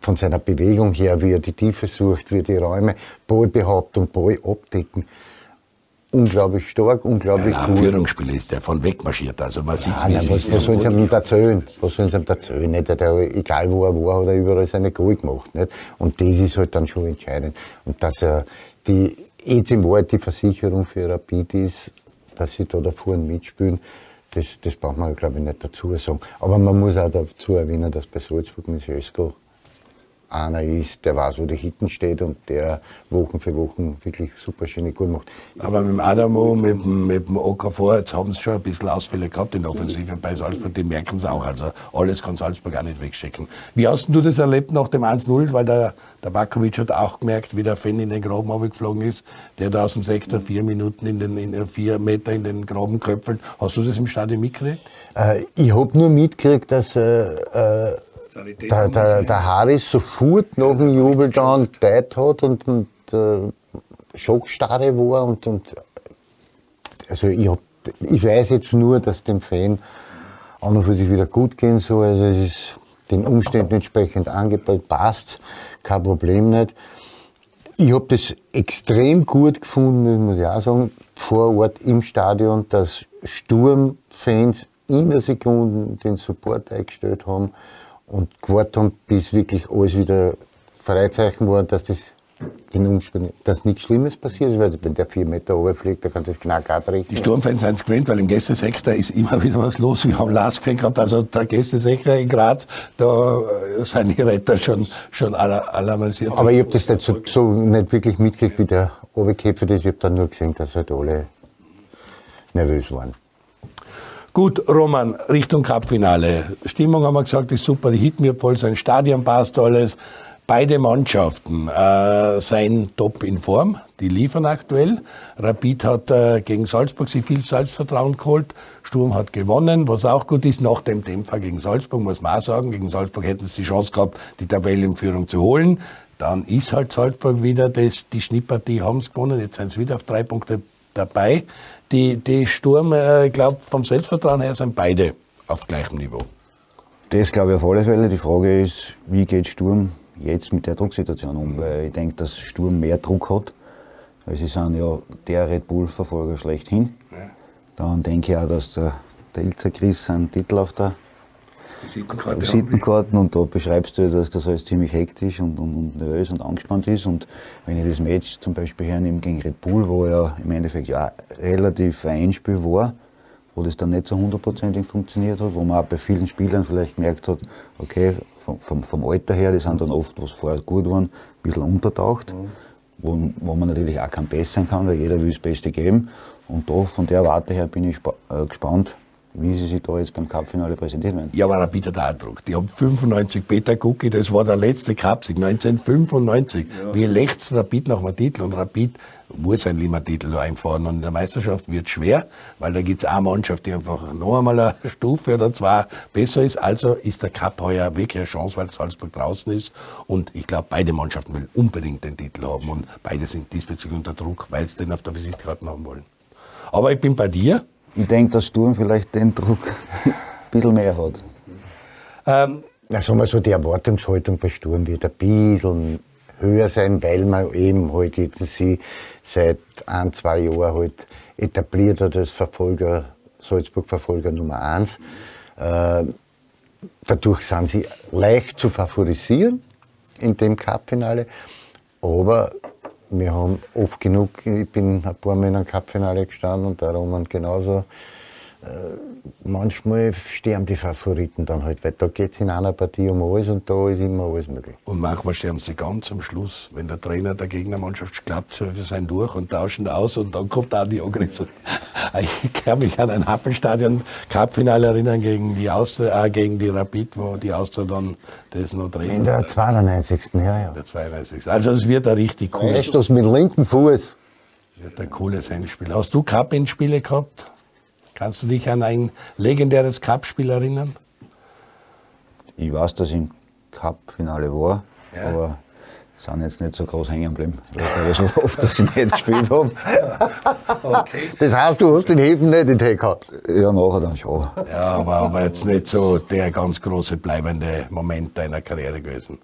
Speaker 3: von seiner Bewegung her, wie er die Tiefe sucht, wie er die Räume, Ballbehauptung, Ball abdecken. Unglaublich stark, unglaublich
Speaker 1: ja,
Speaker 3: gut.
Speaker 1: Führungsspieler ist der von wegmarschiert. Also man sieht,
Speaker 3: ja, nein, was, was sollen sie ihm erzählen? Was sollen sie ihm erzählen? Nicht? Der, egal wo er war, hat er überall seine Goal gemacht. Nicht? Und das ist halt dann schon entscheidend. Und dass er die, jetzt im Wald die Versicherung für Rapid ist, dass sie da davor mitspielen, das, das braucht man, glaube ich, nicht dazu sagen. Aber man muss auch dazu erwähnen, dass bei Salzburg mit Jesko einer ist, der weiß, wo die Hitten steht und der Wochen für Wochen wirklich super schöne Goal macht.
Speaker 1: Aber mit dem Adamo, mit dem, mit dem Okafor, jetzt haben sie schon ein bisschen Ausfälle gehabt in der Offensive bei Salzburg, die merken es auch. Also alles kann Salzburg auch nicht wegschicken. Wie hast du das erlebt nach dem 1-0? Weil der, der Bakovic hat auch gemerkt, wie der Fan in den Graben abgeflogen ist, der da aus dem Sektor vier Minuten in den in, vier Meter in den Graben köpfelt. Hast du das im Stadion mitgekriegt?
Speaker 3: Äh, ich habe nur mitgekriegt, dass äh, äh der, der, der Harris sofort nach dem Jubel dann Zeit hat und, und äh, Schockstarre war und, und also ich, hab, ich weiß jetzt nur, dass dem Fan an und für sich wieder gut gehen soll. Also es ist den Umständen entsprechend angepasst, passt, kein Problem nicht. Ich habe das extrem gut gefunden, muss ich auch sagen, vor Ort im Stadion, dass Sturmfans in der Sekunde den Support eingestellt haben und gewartet haben, bis wirklich alles wieder Freizeichen war, dass das den Umständen, dass nichts Schlimmes passiert ist, weil wenn der vier Meter runterfliegt, dann kann das knack abbrechen.
Speaker 1: Die Sturmfans sind es gewöhnt, weil im Gästesektor ist immer wieder was los. Wir haben Lars gesehen gehabt, also der Gästesektor in Graz, da äh, sind die Retter schon, schon alarmisiert.
Speaker 3: Aber ich habe das nicht so, so, nicht wirklich mitgekriegt, wie der Oberkämpfer das. Ich habe dann nur gesehen, dass halt alle nervös waren.
Speaker 1: Gut, Roman, Richtung Cupfinale. Stimmung haben wir gesagt, ist super, die hitten wir voll, sein Stadion passt alles. Beide Mannschaften äh, seien top in Form, die liefern aktuell. Rapid hat äh, gegen Salzburg sich viel Selbstvertrauen geholt. Sturm hat gewonnen, was auch gut ist. Nach dem Dämpfer gegen Salzburg muss man auch sagen, gegen Salzburg hätten sie die Chance gehabt, die Tabellenführung zu holen. Dann ist halt Salzburg wieder das, die Schnittpartie haben es gewonnen. Jetzt sind sie wieder auf drei Punkte dabei die, die Sturm, äh, ich glaube, vom Selbstvertrauen her sind beide auf gleichem Niveau.
Speaker 2: Das glaube ich auf alle Fälle. Die Frage ist, wie geht Sturm jetzt mit der Drucksituation um? Weil ich denke, dass Sturm mehr Druck hat. Weil sie sind ja der Red Bull-Verfolger schlechthin. Ja. Dann denke ich auch, dass der, der Ilzer Chris seinen Titel auf der Visitenkarten, Visitenkarten und da beschreibst du, dass das alles ziemlich hektisch und, und, und, nervös und angespannt ist. Und wenn ich das Match zum Beispiel hernehme gegen Red Bull, wo ja im Endeffekt ja relativ ein Einspiel war, wo das dann nicht so hundertprozentig funktioniert hat, wo man auch bei vielen Spielern vielleicht gemerkt hat, okay, vom, vom, vom Alter her, die sind dann oft, was vorher gut waren, ein bisschen untertaucht, mhm. wo, wo man natürlich auch kein Best sein kann, weil jeder will das Beste geben. Und da, von der Warte her bin ich äh, gespannt, wie sie sich da jetzt beim Cup-Finale präsentieren werden.
Speaker 1: Ja, aber Rapid hat auch Druck. Die haben 95 Peter Gucki, das war der letzte Cup-Sieg, 1995. Ja. Wie lächzt Rapid nach dem Titel? Und Rapid muss einen Lima-Titel einfahren. Und in der Meisterschaft wird schwer, weil da gibt es eine Mannschaft, die einfach noch einmal eine Stufe oder zwei besser ist. Also ist der Cup heuer wirklich eine Chance, weil Salzburg draußen ist. Und ich glaube, beide Mannschaften wollen unbedingt den Titel haben. Und beide sind diesbezüglich unter Druck, weil sie den auf der Visitenkarte haben wollen. Aber ich bin bei dir
Speaker 2: ich denke, dass Sturm vielleicht den Druck ein bisschen mehr hat.
Speaker 3: Ähm, sagen wir so, die Erwartungshaltung bei Sturm wird ein bisschen höher sein, weil man eben halt jetzt sie seit ein, zwei Jahren halt etabliert hat als Verfolger, Salzburg-Verfolger Nummer eins. Äh, dadurch sind sie leicht zu favorisieren in dem Cup-Finale. Aber wir haben oft genug, ich bin ein paar Mal in einem Cup-Finale gestanden und der Roman genauso. Äh, manchmal sterben die Favoriten dann halt, weil da geht es in einer Partie um alles und da ist immer alles möglich.
Speaker 1: Und manchmal sterben sie ganz am Schluss, wenn der Trainer der Gegnermannschaft glaubt, sie sind durch und tauschen aus und dann kommt auch die Aggression. Ich kann mich an ein Happelstadion Cup-Finale erinnern gegen die, Austria, äh, gegen die Rapid, wo die Austria dann das noch
Speaker 3: drehen. In der 92. Ja, ja.
Speaker 1: Der 92. Also es wird ein richtig cooles...
Speaker 3: Weißt das mit linkem Fuß?
Speaker 1: Es wird ein cooles Endspiel. Hast du Cup-Endspiele gehabt? Kannst du dich an ein legendäres Cup-Spiel erinnern?
Speaker 2: Ich weiß, dass ich im Cup-Finale war, ja. aber sind jetzt nicht so groß hängen geblieben. Ich so oft, dass ich nicht gespielt habe.
Speaker 3: Okay. Das heißt, du hast den Häfen nicht in den gehabt?
Speaker 2: Ja, nachher dann schon.
Speaker 1: Ja, aber, aber jetzt nicht so der ganz große bleibende Moment deiner Karriere gewesen.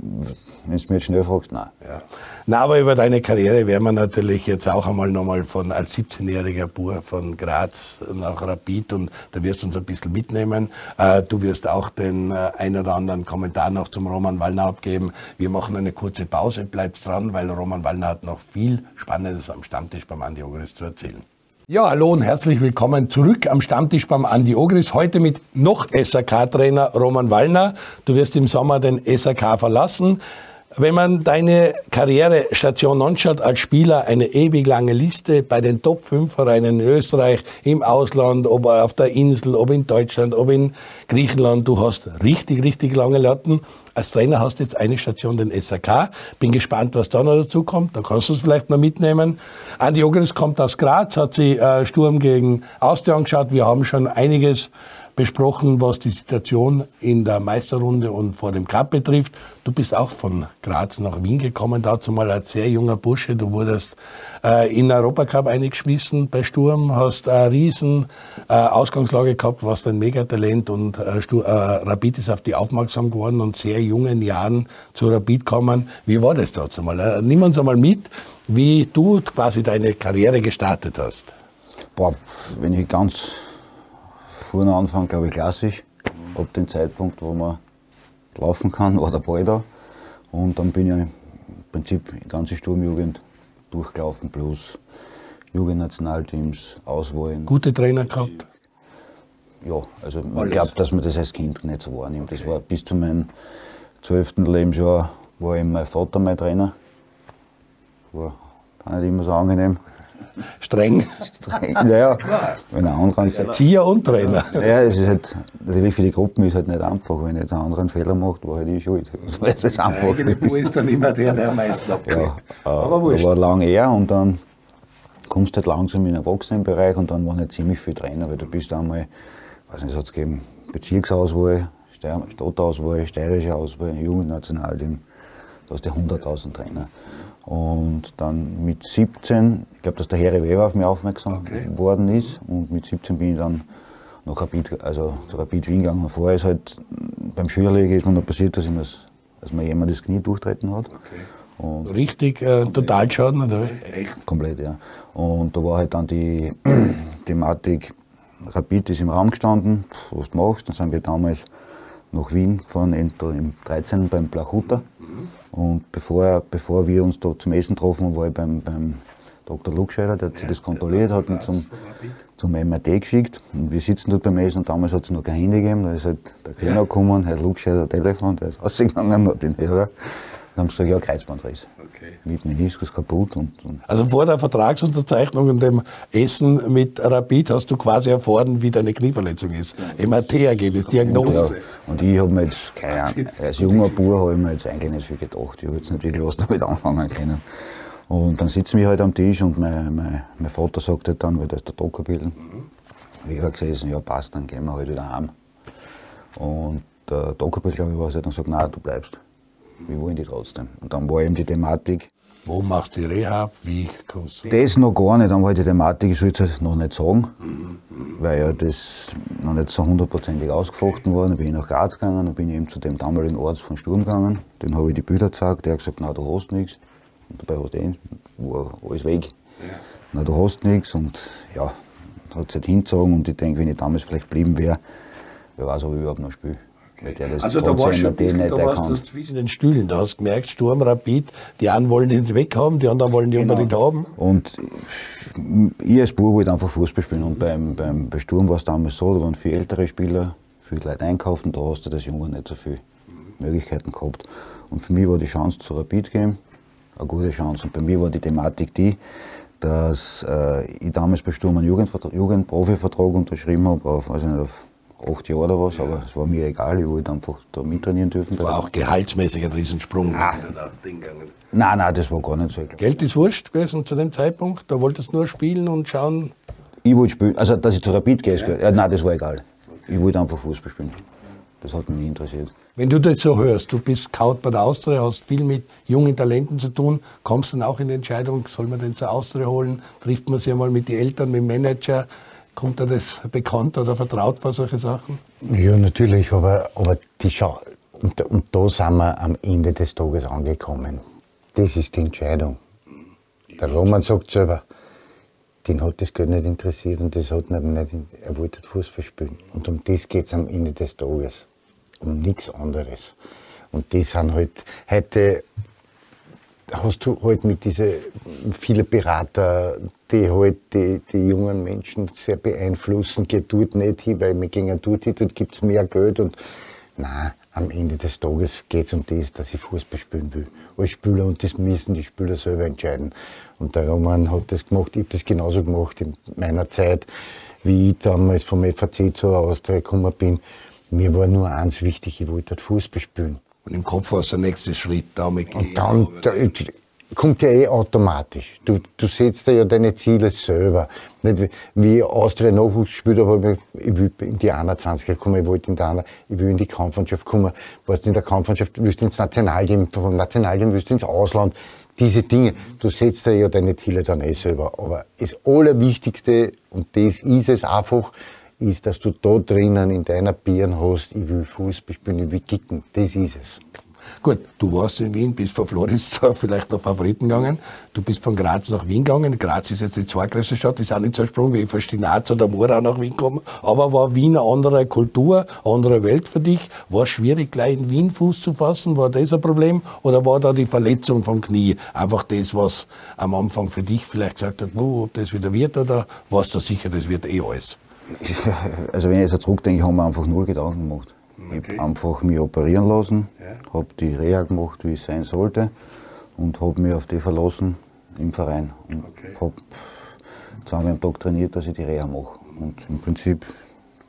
Speaker 2: Wenn du mich jetzt schnell fragst, nein.
Speaker 1: Ja. Na, aber über deine Karriere werden wir natürlich jetzt auch einmal nochmal von als 17-jähriger Bur von Graz nach Rapid und da wirst du uns ein bisschen mitnehmen. Äh, du wirst auch den äh, ein oder anderen Kommentar noch zum Roman Wallner abgeben. Wir machen eine kurze Pause, bleibt dran, weil Roman Wallner hat noch viel Spannendes am Stammtisch beim Andi Ogris zu erzählen. Ja, hallo und herzlich willkommen zurück am Stammtisch beim Andi Ogris. Heute mit noch SAK-Trainer Roman Wallner. Du wirst im Sommer den SAK verlassen. Wenn man deine Karrierestation anschaut als Spieler, eine ewig lange Liste bei den Top 5 Vereinen in Österreich, im Ausland, ob auf der Insel, ob in Deutschland, ob in Griechenland, du hast richtig, richtig lange Latten. Als Trainer hast du jetzt eine Station, den SAK. Bin gespannt, was da noch dazu kommt. Da kannst du es vielleicht noch mitnehmen. Andi Ogres kommt aus Graz, hat sich äh, Sturm gegen Austria angeschaut. Wir haben schon einiges besprochen, was die Situation in der Meisterrunde und vor dem Cup betrifft. Du bist auch von Graz nach Wien gekommen, dazu mal als sehr junger Bursche. Du wurdest äh, in Europacup eingeschmissen bei Sturm, hast eine riesen äh, Ausgangslage gehabt, warst ein Megatalent und äh, Stur äh, Rapid ist auf die aufmerksam geworden und sehr jungen Jahren zu Rapid kommen. Wie war das dazu mal? Äh, nimm uns einmal mit, wie du quasi deine Karriere gestartet hast.
Speaker 2: Boah, wenn ich ganz vorne anfangen, glaube ich, klassisch. Ab dem Zeitpunkt, wo man laufen kann, war der Ball da. Und dann bin ich im Prinzip die ganze Sturmjugend durchgelaufen, plus Jugendnationalteams, Auswahlen.
Speaker 1: Gute Trainer gehabt?
Speaker 2: Ja, also ich glaube, dass man das als Kind nicht so wahrnimmt. Okay. Das war bis zu meinem zwölften Lebensjahr war eben mein Vater mein Trainer. War auch nicht immer so angenehm.
Speaker 1: Streng.
Speaker 2: streng. Naja, wenn ein anderer
Speaker 1: Erzieher und Trainer.
Speaker 2: Ja, es ist halt, natürlich für die Gruppen ist halt nicht einfach. Wenn jetzt einen anderen Fehler macht, war halt ich schuld. Das war das
Speaker 1: Einfachste. Du ist dann immer der, der am meisten abkriegt.
Speaker 2: Ja, aber wurscht. Da war lang er und dann kommst du halt langsam in den Erwachsenenbereich und dann waren halt ziemlich viele Trainer, weil du bist einmal, weiß nicht, es hat gegeben, Bezirksauswahl, Stadtauswahl, steirische Auswahl, Jugendnationalteam, da hast du 100.000 Trainer. Und dann mit 17, ich glaube, dass der Harry Weber auf mich aufmerksam okay. worden ist. Und mit 17 bin ich dann nach Rapid, also zu Rapid Wien gegangen. Vorher ist halt beim Schülerliga ist mir noch passiert, dass, ich das, dass mir jemand das Knie durchtreten hat. Okay.
Speaker 1: Und Richtig äh, Totalschaden, oder?
Speaker 2: Echt? Komplett, ja. Und da war halt dann die Thematik, Rapid ist im Raum gestanden, was du machst. Dann sind wir damals nach Wien gefahren, im 13. beim Blachuter. Und bevor, bevor wir uns da zum Essen getroffen haben, war ich beim, beim Dr. Luxscheider, der hat sich das kontrolliert, hat mich zum, zum MRT geschickt. Und wir sitzen dort beim Essen und damals hat es noch kein Handy gegeben. Da ist halt der Kellner gekommen, Herr Luxscheider, Telefon, der ist rausgegangen, hat den Hörer. Dann haben sie gesagt, ja, Kreuzbandriss. Okay. Mit Meniskus kaputt. Und, und
Speaker 1: also vor der Vertragsunterzeichnung und dem Essen mit Rapid hast du quasi erfahren, wie deine Knieverletzung ist. MRT-Ergebnis, Diagnose.
Speaker 2: Ja, und ich habe mir jetzt, keine Ahnung, als junger Bauer habe ich mir jetzt eigentlich nicht viel gedacht. Ich habe jetzt nicht wirklich was damit anfangen können. Und dann sitzen wir halt am Tisch und mein, mein, mein Vater sagt halt dann, weil da ist der Docker bilden, mhm. ich habe gesessen, ja passt, dann gehen wir halt wieder heim. Und der Dockerbild, glaube ich, war es, dann sagt, nein, du bleibst wir wollen die trotzdem. Und dann war eben die Thematik.
Speaker 1: Wo machst du die Rehab? Wie
Speaker 2: kommst du? Das noch gar nicht. Dann war die Thematik, ich soll es halt noch nicht sagen, mhm. weil ja das noch nicht so hundertprozentig ausgefochten war. Dann bin ich nach Graz gegangen, dann bin ich eben zu dem damaligen Arzt von Sturm gegangen. Den habe ich die Bilder gezeigt. Der hat gesagt, na du hast nichts. Und dabei hast du eh, war alles weg. Ja. Na du hast nichts. Und ja, hat es halt hingezogen. Und ich denke, wenn ich damals vielleicht geblieben wäre, wer weiß, ob ich überhaupt noch spiele.
Speaker 1: Okay. also da war schon ein bisschen, da warst du zwischen den Stühlen, da hast du gemerkt, Sturm, Rapid, die einen wollen ihn weghaben, die anderen wollen ihn genau. unbedingt haben.
Speaker 2: Und ich als Bub wollte einfach Fußball spielen und beim, beim, bei Sturm war es damals so, da waren viele ältere Spieler, viele Leute einkaufen, da hast du das Junge nicht so viele Möglichkeiten gehabt. Und für mich war die Chance zu Rapid gehen, eine gute Chance. Und bei mir war die Thematik die, dass äh, ich damals bei Sturm einen Jugendprofivertrag unterschrieben habe, auf, also nicht auf acht Jahre oder was, aber es war mir egal, ich wollte einfach da mittrainieren dürfen.
Speaker 1: War auch gehaltsmäßig ein Riesensprung.
Speaker 2: Ah. Nein, nein, das war gar nicht so.
Speaker 1: Geld ist wurscht gewesen zu dem Zeitpunkt, da wolltest du nur spielen und schauen.
Speaker 2: Ich wollte spielen, also dass ich zu Rapid gehe, ja. ja, nein, das war egal. Ich wollte einfach Fußball spielen. Das hat mich nie interessiert.
Speaker 1: Wenn du das so hörst, du bist Scout bei der Austria, hast viel mit jungen Talenten zu tun, kommst du dann auch in die Entscheidung, soll man den zur Austria holen, trifft man sich einmal mit den Eltern, mit dem Manager, Kommt dir das bekannt oder vertraut vor solche Sachen?
Speaker 3: Ja, natürlich, aber, aber die Schau und, und da sind wir am Ende des Tages angekommen. Das ist die Entscheidung. Der Roman sagt selber, den hat das Geld nicht interessiert und das hat ihn nicht, er wollte Fußball spielen. Und um das geht es am Ende des Tages. Um nichts anderes. Und das sind halt heute hast du halt mit diesen vielen Berater, die halt die, die jungen Menschen sehr beeinflussen, geht dort nicht hin, weil wir gehen dort hin, dort gibt es mehr Geld und nein, am Ende des Tages geht es um das, dass ich Fußball spielen will. Als Spieler und das müssen die Spieler selber entscheiden. Und der Roman hat das gemacht, ich habe das genauso gemacht in meiner Zeit, wie ich damals vom FAC zur Austria gekommen bin. Mir war nur eins wichtig, ich wollte Fußball spielen.
Speaker 1: Und im Kopf war es der nächste Schritt, damit
Speaker 3: Und dann da, kommt ja eh automatisch. Du, du setzt ja deine Ziele selber. Nicht wie, Austria Nachwuchs gespielt habe, ich will in die 21er kommen, ich wollte in der ich will in die Kampfmannschaft kommen. Warst in der Kampfmannschaft, willst ins Nationalteam, vom Nationalteam willst du ins Ausland. Diese Dinge, du setzt ja deine Ziele dann eh selber. Aber das Allerwichtigste, und das ist es einfach, ist, dass du da drinnen in deiner Birne hast, ich will Fußball spielen, ich will kicken. Das ist es.
Speaker 1: Gut, du warst in Wien, bist von Florenz vielleicht nach Favoriten gegangen. Du bist von Graz nach Wien gegangen. Graz ist jetzt die zweitgrößte Stadt, ist auch nicht so ein Sprung wie von Stinaz oder Mora nach Wien gekommen. Aber war Wien eine andere Kultur, eine andere Welt für dich? War es schwierig, gleich in Wien Fuß zu fassen? War das ein Problem? Oder war da die Verletzung vom Knie einfach das, was am Anfang für dich vielleicht gesagt hat, oh, ob das wieder wird? Oder warst du sicher, das wird eh alles?
Speaker 2: Also wenn ich jetzt zurückdenke, haben wir einfach null Gedanken gemacht. Okay. Ich habe einfach mich operieren lassen, ja. habe die Reha gemacht, wie es sein sollte und habe mich auf die verlassen im Verein. Und okay. hab, zweimal am Tag trainiert, dass ich die Reha mache. Und im Prinzip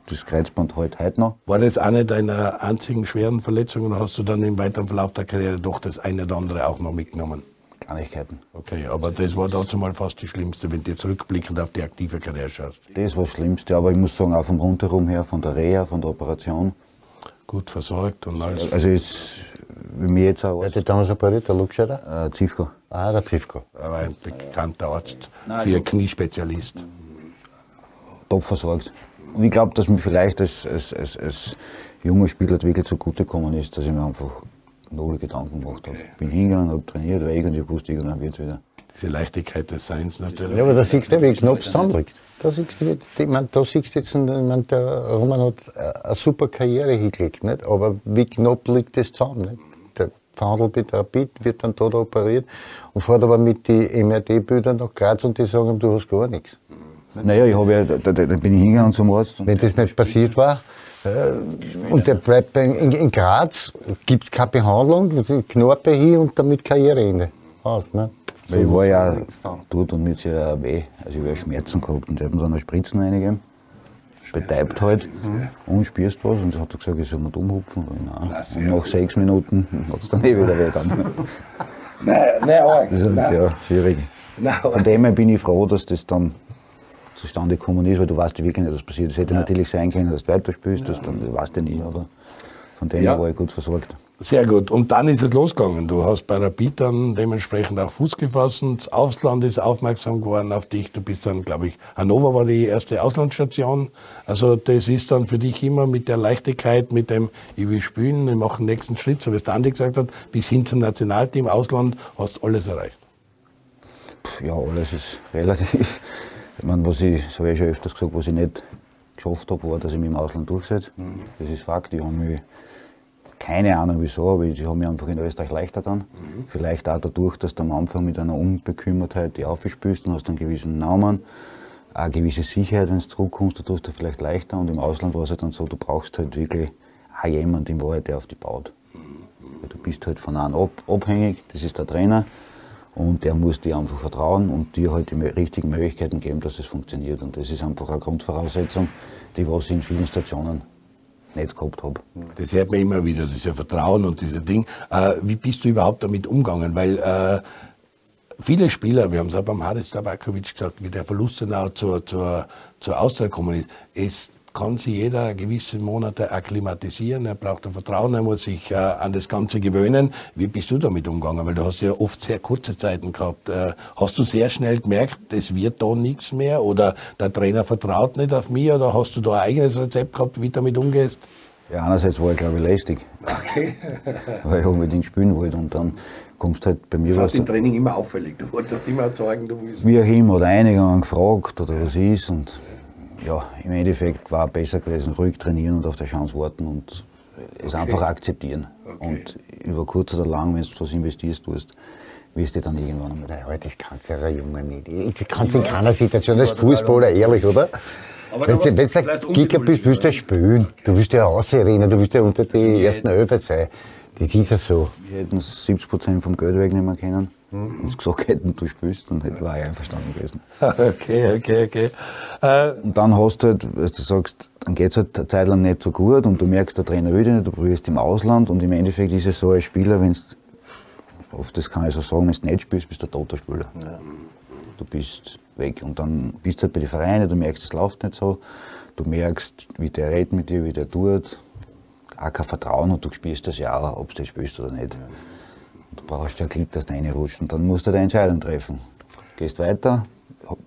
Speaker 2: das Kreuzband halt heute noch.
Speaker 1: War das eine deiner einzigen schweren Verletzungen oder hast du dann im weiteren Verlauf der Karriere doch das eine oder andere auch noch mitgenommen?
Speaker 2: Kleinigkeiten.
Speaker 1: Okay, aber das war dazu mal fast die schlimmste, wenn du jetzt rückblickend auf die aktive Karriere schaust.
Speaker 2: Das war das Schlimmste, aber ich muss sagen, auch vom Rundherum her, von der Reha, von der Operation.
Speaker 1: Gut versorgt und alles.
Speaker 2: Also jetzt, wie mir jetzt auch
Speaker 3: Wer hat dich damals operiert? Der Luxscheider?
Speaker 2: äh, Zivko.
Speaker 3: Ah, der Zivko.
Speaker 1: Er war ein bekannter Arzt für Kniespezialist.
Speaker 2: top versorgt. Und ich glaube, dass mir vielleicht als, als, als, als junger Spieler wirklich zugutekommen ist, dass ich mir einfach null Gedanken gemacht habe. Ich bin hingegangen, habe trainiert, und ich wusste, irgendwann wird es wieder.
Speaker 1: Diese Leichtigkeit des Seins natürlich.
Speaker 3: Ja, aber da siehst du, wie knapp es zusammenliegt. Da siehst du, ich mein, da siehst du jetzt, ich mein, der Roman hat äh, eine super Karriere hingelegt, nicht? aber wie knapp liegt das zusammen? Nicht? Der verhandelt mit Rapid, wird dann dort operiert und fährt aber mit den MRT-Bildern nach Graz und die sagen, du hast gar nichts.
Speaker 2: Naja, ich habe ja, da, da, da bin ich hingegangen zum Arzt.
Speaker 3: Wenn das nicht passiert war, und der bleibt in, in Graz, gibt es keine Behandlung, Knorpe hin und damit Karriereende. Aus, ne?
Speaker 2: weil ich war ja dort und mir ja weh. Also ich habe Schmerzen gehabt und die haben dann eine Spritzen reingegeben. Betäubt halt und spürst was. Und hat er gesagt, ich soll mir umhupfen. Und, nach sechs Minuten hat es dann eh wieder weh. Dann.
Speaker 1: Nein, nein, arg.
Speaker 2: Das ist halt, ja schwierig.
Speaker 1: Nein,
Speaker 2: Von dem her bin ich froh, dass das dann zustande gekommen ist, weil du weißt ja wirklich nicht, was passiert. Es hätte natürlich sein können, dass du weiterspielst, das, dann, das weißt du nie, aber von dem
Speaker 1: Ja.
Speaker 2: war ich gut versorgt.
Speaker 1: Sehr gut. Und dann ist es losgegangen. Du hast bei Rapid dann dementsprechend auch Fuß gefasst. Das Ausland ist aufmerksam geworden auf dich. Du bist dann, glaube ich, Hannover war die erste Auslandsstation. Also das ist dann für dich immer mit der Leichtigkeit, mit dem, ich will spielen, ich mache den nächsten Schritt, so wie es der Andi gesagt hat, bis hin zum Nationalteam, Ausland, hast alles erreicht.
Speaker 2: Pff, Ja, alles ist relativ. Ich meine, was ich, das habe ich schon öfters gesagt, was ich nicht geschafft habe, war, dass ich mich im Ausland durchsetze. Das ist Fakt. Ich habe mich, keine Ahnung wieso, aber ich habe mich einfach in Österreich leichter dann. Vielleicht auch dadurch, dass du am Anfang mit einer Unbekümmertheit die aufspielst und hast einen gewissen Namen, eine gewisse Sicherheit, wenn du zurückkommst, da tust du vielleicht leichter. Und im Ausland war es halt dann so, du brauchst halt wirklich auch jemanden in Wahrheit, der auf dich baut. Weil Du bist halt von einem ab, abhängig, das ist der Trainer. Und der muss dir einfach vertrauen und dir halt die richtigen Möglichkeiten geben, dass es funktioniert. Und das ist einfach eine Grundvoraussetzung, die was ich in vielen Stationen nicht gehabt habe.
Speaker 1: Das hört man immer wieder, dieses Vertrauen und diese Ding. Äh, wie bist du überhaupt damit umgegangen? Weil äh, viele Spieler, wir haben es auch beim Haris Tabakovic gesagt, wie der Verlust dann auch zur, zur, zur Austria gekommen ist, es kann sich jeder gewisse Monate akklimatisieren, er braucht ein Vertrauen, er muss sich äh, an das Ganze gewöhnen. Wie bist du damit umgegangen? Weil du hast ja oft sehr kurze Zeiten gehabt. Äh, hast du sehr schnell gemerkt, es wird da nichts mehr oder der Trainer vertraut nicht auf mich oder hast du da ein eigenes Rezept gehabt, wie du damit umgehst?
Speaker 2: Ja, einerseits war ich glaube ich lästig,
Speaker 1: Okay.
Speaker 2: weil ich unbedingt spielen wollte. Und dann kommst halt bei mir
Speaker 1: Das
Speaker 2: was.
Speaker 1: heißt im Training immer auffällig. Du wolltest immer zeigen, du willst.
Speaker 2: Wie auch immer, oder einige haben gefragt oder was ist. Und ja, im Endeffekt war besser gewesen, ruhig trainieren und auf die Chance warten und es einfach akzeptieren.
Speaker 1: Okay.
Speaker 2: Und über kurz oder lang, wenn du was investierst, tust, wirst du dann irgendwann einmal.
Speaker 3: Naja, das kannst du als Junge nicht. Das kannst du in keiner Situation als Fußballer, ehrlich, oder?
Speaker 1: Aber
Speaker 3: Wenn du, wenn ein Kicker bist, willst du ja spielen. Du willst ja rausrennen, du willst ja unter die ersten Elfer sein. Das ist ja so.
Speaker 2: Wir hätten 70 Prozent vom Geld wegnehmen können. Wenn sie gesagt hätten, du spielst, dann hätte- war ich einverstanden gewesen.
Speaker 1: Okay, okay, okay. Äh,
Speaker 2: Und dann hast du halt, was du sagst, dann geht es halt eine Zeit lang nicht so gut und du merkst, der Trainer will dich nicht, du probierst im Ausland und im Endeffekt ist es so als Spieler, wenn oft das kann ich so sagen, wenn du nicht spielst, bist du ein toter Spieler. Du bist weg und dann bist du halt bei den Vereinen, du merkst, es läuft nicht so, du merkst, wie der redet mit dir, wie der tut, auch kein Vertrauen und du spielst das ja auch, ob du das spielst oder nicht. Du brauchst ja Glück, dass du reinrutscht und dann musst du deine Entscheidung treffen. Gehst weiter,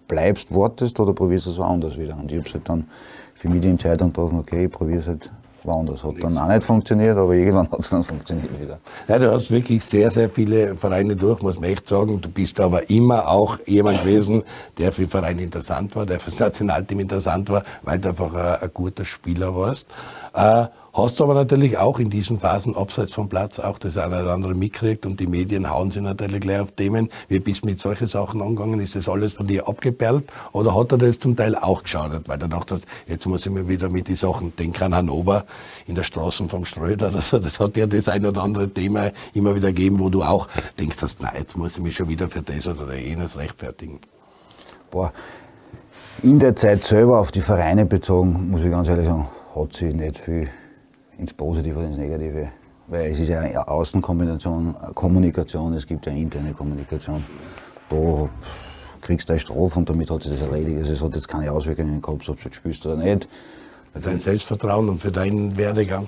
Speaker 2: bleibst, wartest oder probierst es woanders wieder. Und ich habe halt dann für mich die Entscheidung getroffen, okay, ich probiere es halt woanders. Hat dann auch nicht funktioniert, aber irgendwann hat es dann funktioniert wieder.
Speaker 1: ja, du hast wirklich sehr, sehr viele Vereine durch, muss man echt sagen. Du bist aber immer auch jemand gewesen, der für Vereine interessant war, der fürs Nationalteam interessant war, weil du einfach ein, ein guter Spieler warst. Äh, hast du aber natürlich auch in diesen Phasen abseits vom Platz auch das eine oder andere mitkriegt und die Medien hauen sich natürlich gleich auf Themen. Wie bist du mit solchen Sachen angegangen? Ist das alles von dir abgeperlt oder hat er das zum Teil auch geschaut, weil er dachte, jetzt muss ich mir wieder mit die Sachen denken an Hannover in der Straßen vom Ströder oder so. Das hat ja das ein oder andere Thema immer wieder gegeben, wo du auch denkst, nein, jetzt muss ich mich schon wieder für das oder jenes rechtfertigen.
Speaker 2: Boah, In der Zeit selber auf die Vereine bezogen, muss ich ganz ehrlich sagen, hat sich nicht viel ins Positive oder ins Negative. Weil es ist ja eine Außenkombination, Kommunikation, es gibt ja interne Kommunikation. Da kriegst du eine Strafe und damit hat sich das erledigt. Also es hat jetzt keine Auswirkungen gehabt, ob du jetzt spielst oder nicht.
Speaker 1: Für dein Selbstvertrauen und für deinen Werdegang?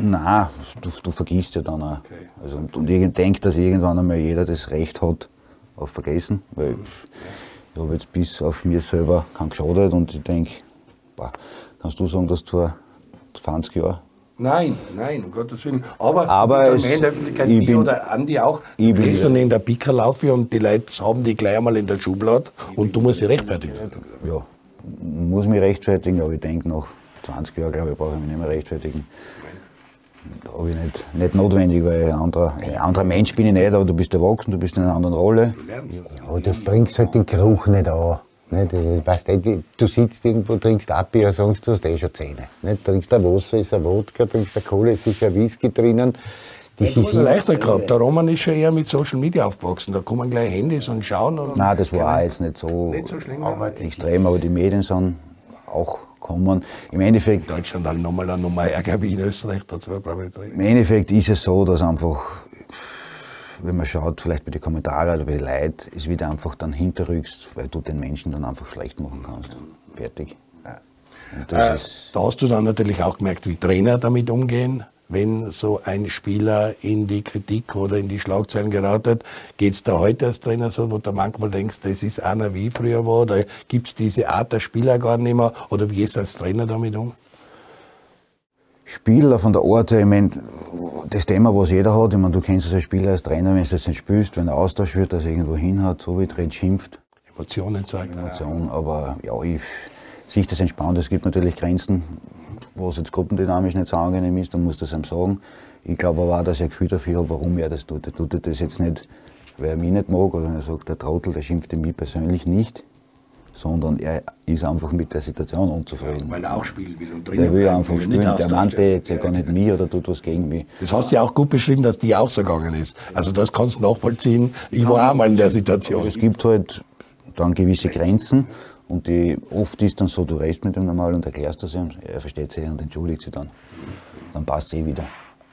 Speaker 2: Nein, du, du vergisst ja dann auch. Okay. Also, und ich denke, dass irgendwann einmal jeder das Recht hat auf Vergessen, weil ich habe jetzt bis auf mir selber keinen geschadet und ich denke, kannst du sagen, dass du vor 20 Jahren
Speaker 1: Nein, nein, um Gottes Willen. Aber,
Speaker 2: aber es,
Speaker 1: in der Öffentlichkeit, ich, bin, oder Andi auch, ich bin so neben der Pika laufe und die Leute haben die gleich einmal in der Schublade und du musst sie rechtfertigen.
Speaker 2: Ja, muss mich rechtfertigen, aber ich denke, nach 20 Jahren, glaube ich, brauche ich mich nicht mehr rechtfertigen. Da habe ich nicht, nicht notwendig, weil ein anderer, ein anderer Mensch bin ich nicht, aber du bist erwachsen, du bist in einer anderen Rolle.
Speaker 3: Ja, du bringst halt den Geruch nicht an. Nicht? Weißt du sitzt irgendwo, trinkst ab, Bier, sagst du hast eh schon Zähne. Nicht? Trinkst ein Wasser, ist ein Wodka, trinkst ein Kohle, ist sicher ein Whisky drinnen.
Speaker 1: Das ist leichter gehabt. Der Roman ist schon eher mit Social Media aufgewachsen. Da kommen gleich Handys und schauen. Und
Speaker 2: Nein, das war auch jetzt nicht so, nicht so schlimm, aber extrem, aber die Medien sind auch kommen. Im Endeffekt.
Speaker 1: In Deutschland dann nochmal eine Nummer ärger wie in Österreich. Dazu
Speaker 2: Im Endeffekt ist es so, dass einfach, wenn man schaut, vielleicht bei den Kommentaren oder bei den Leuten, es wieder einfach dann hinterrückst, weil du den Menschen dann einfach schlecht machen kannst. Fertig.
Speaker 1: Äh, da hast du dann natürlich auch gemerkt, wie Trainer damit umgehen wenn so ein Spieler in die Kritik oder in die Schlagzeilen geratet. Geht es da heute als Trainer so, wo du manchmal denkst, das ist einer wie früher war, oder gibt es diese Art der Spieler gar nicht mehr, oder wie gehst du als Trainer damit um?
Speaker 2: Spieler von der Art, ich meine, das Thema, was jeder hat, ich meine, du kennst es als Spieler, als Trainer, wenn du das nicht spielst, wenn er Austausch wird, dass er irgendwo hin hat, so wie Dreh schimpft.
Speaker 1: Emotionen zeigen.
Speaker 2: Emotionen, aber ja, ich sehe das entspannt, es gibt natürlich Grenzen, was jetzt gruppendynamisch nicht so angenehm ist, dann muss das ihm sagen. Ich glaube aber auch, dass er ein Gefühl dafür hat, warum er das tut. Er tut das jetzt nicht, weil er mich nicht mag oder er sagt, der Trottel, der schimpft mich persönlich nicht, sondern er ist einfach mit der Situation unzufrieden.
Speaker 1: Weil er auch spielen will und drinnen
Speaker 2: Der will einfach will spielen, der meinte jetzt ja, gar nicht ja. mich oder tut was gegen mich.
Speaker 1: Das hast du ja auch gut beschrieben, dass die auch so gegangen ist. Also das kannst du nachvollziehen. Ich war auch mal in der Situation.
Speaker 2: Es gibt halt dann gewisse Grenzen und die, oft ist dann so, du redest mit ihm normal und erklärst das ihm, er versteht sich und entschuldigt sich dann. Dann passt es eh wieder.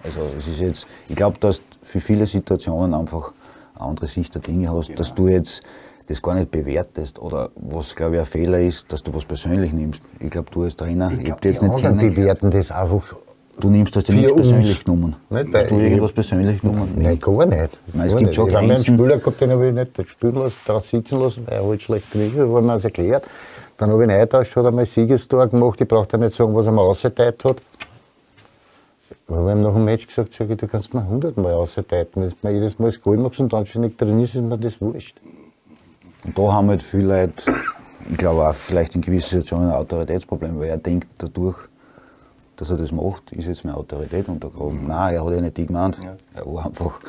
Speaker 2: Also es ist jetzt, ich glaube, dass du für viele Situationen einfach eine andere Sicht der Dinge hast, genau. dass du jetzt das gar nicht bewertest oder was, glaube ich, ein Fehler ist, dass du was persönlich nimmst. Ich glaube, du als Trainer, ich,
Speaker 3: ich habe jetzt nicht kennen. bewerten das einfach
Speaker 2: Du nimmst das nicht persönlich genommen. Nicht, Hast du irgendwas persönlich genommen?
Speaker 3: Nein, gar nicht.
Speaker 2: Nein, es gibt nicht. schon
Speaker 3: ich habe einen Spieler gehabt, den habe ich nicht spielen lassen, draus sitzen lassen, weil er halt schlecht trainiert hat, wurde mir das erklärt. Dann habe ich einen eingetauscht, hat einmal Siegestor gemacht, ich brauche dir nicht sagen, was er mir ausgeteilt hat. Ich habe ihm nach dem Match gesagt, sag ich, du kannst mir hundertmal ausgeteilt. Wenn du mir jedes Mal das Goal machst und dann schon nicht drin ist, ist mir das wurscht.
Speaker 2: Und da haben halt viele Leute, ich glaube auch vielleicht in gewissen Situationen ein Autoritätsproblem, weil er denkt dadurch, dass er das macht, ist jetzt meine Autorität untergraben. Mhm. Nein, er hat ja nicht die gemeint. Ja. Er war einfach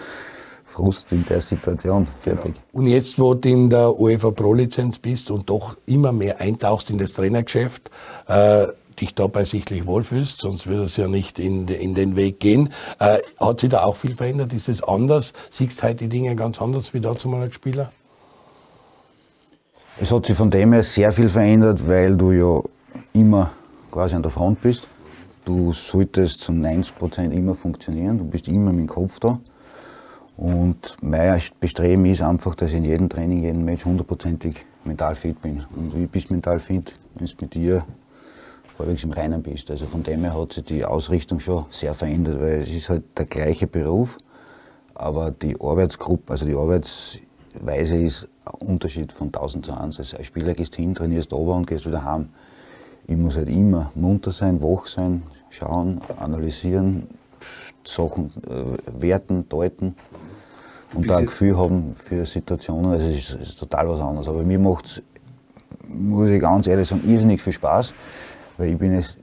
Speaker 2: Frust in der Situation. Fertig. Ja.
Speaker 1: Und jetzt, wo du in der UEFA Pro-Lizenz bist und doch immer mehr eintauchst in das Trainergeschäft, äh, dich dabei sichtlich wohlfühlst, sonst würde es ja nicht in, de, in den Weg gehen. Äh, hat sich da auch viel verändert? Ist es anders? Siehst du heute die Dinge ganz anders wie dazu mal als Spieler?
Speaker 2: Es hat sich von dem her sehr viel verändert, weil du ja immer quasi an der Front bist. Du solltest zu 90 Prozent immer funktionieren, du bist immer mit dem Kopf da. Und mein Bestreben ist einfach, dass ich in jedem Training, jedem Match hundertprozentig mental fit bin. Und du bist mental fit, wenn du mit dir halbwegs im Reinen bist. Also von dem her hat sich die Ausrichtung schon sehr verändert, weil es ist halt der gleiche Beruf, aber die Arbeitsgruppe, also die Arbeitsweise ist Unterschied von 1000 zu 1. Also als Spieler gehst hin, trainierst ober und gehst wieder heim. Ich muss halt immer munter sein, wach sein, schauen, analysieren, Sachen äh, werten, deuten und da ein Gefühl haben für Situationen. Also es ist, ist, total was anderes. Aber mir macht es, muss ich ganz ehrlich sagen, irrsinnig viel Spaß, weil ich bin jetzt,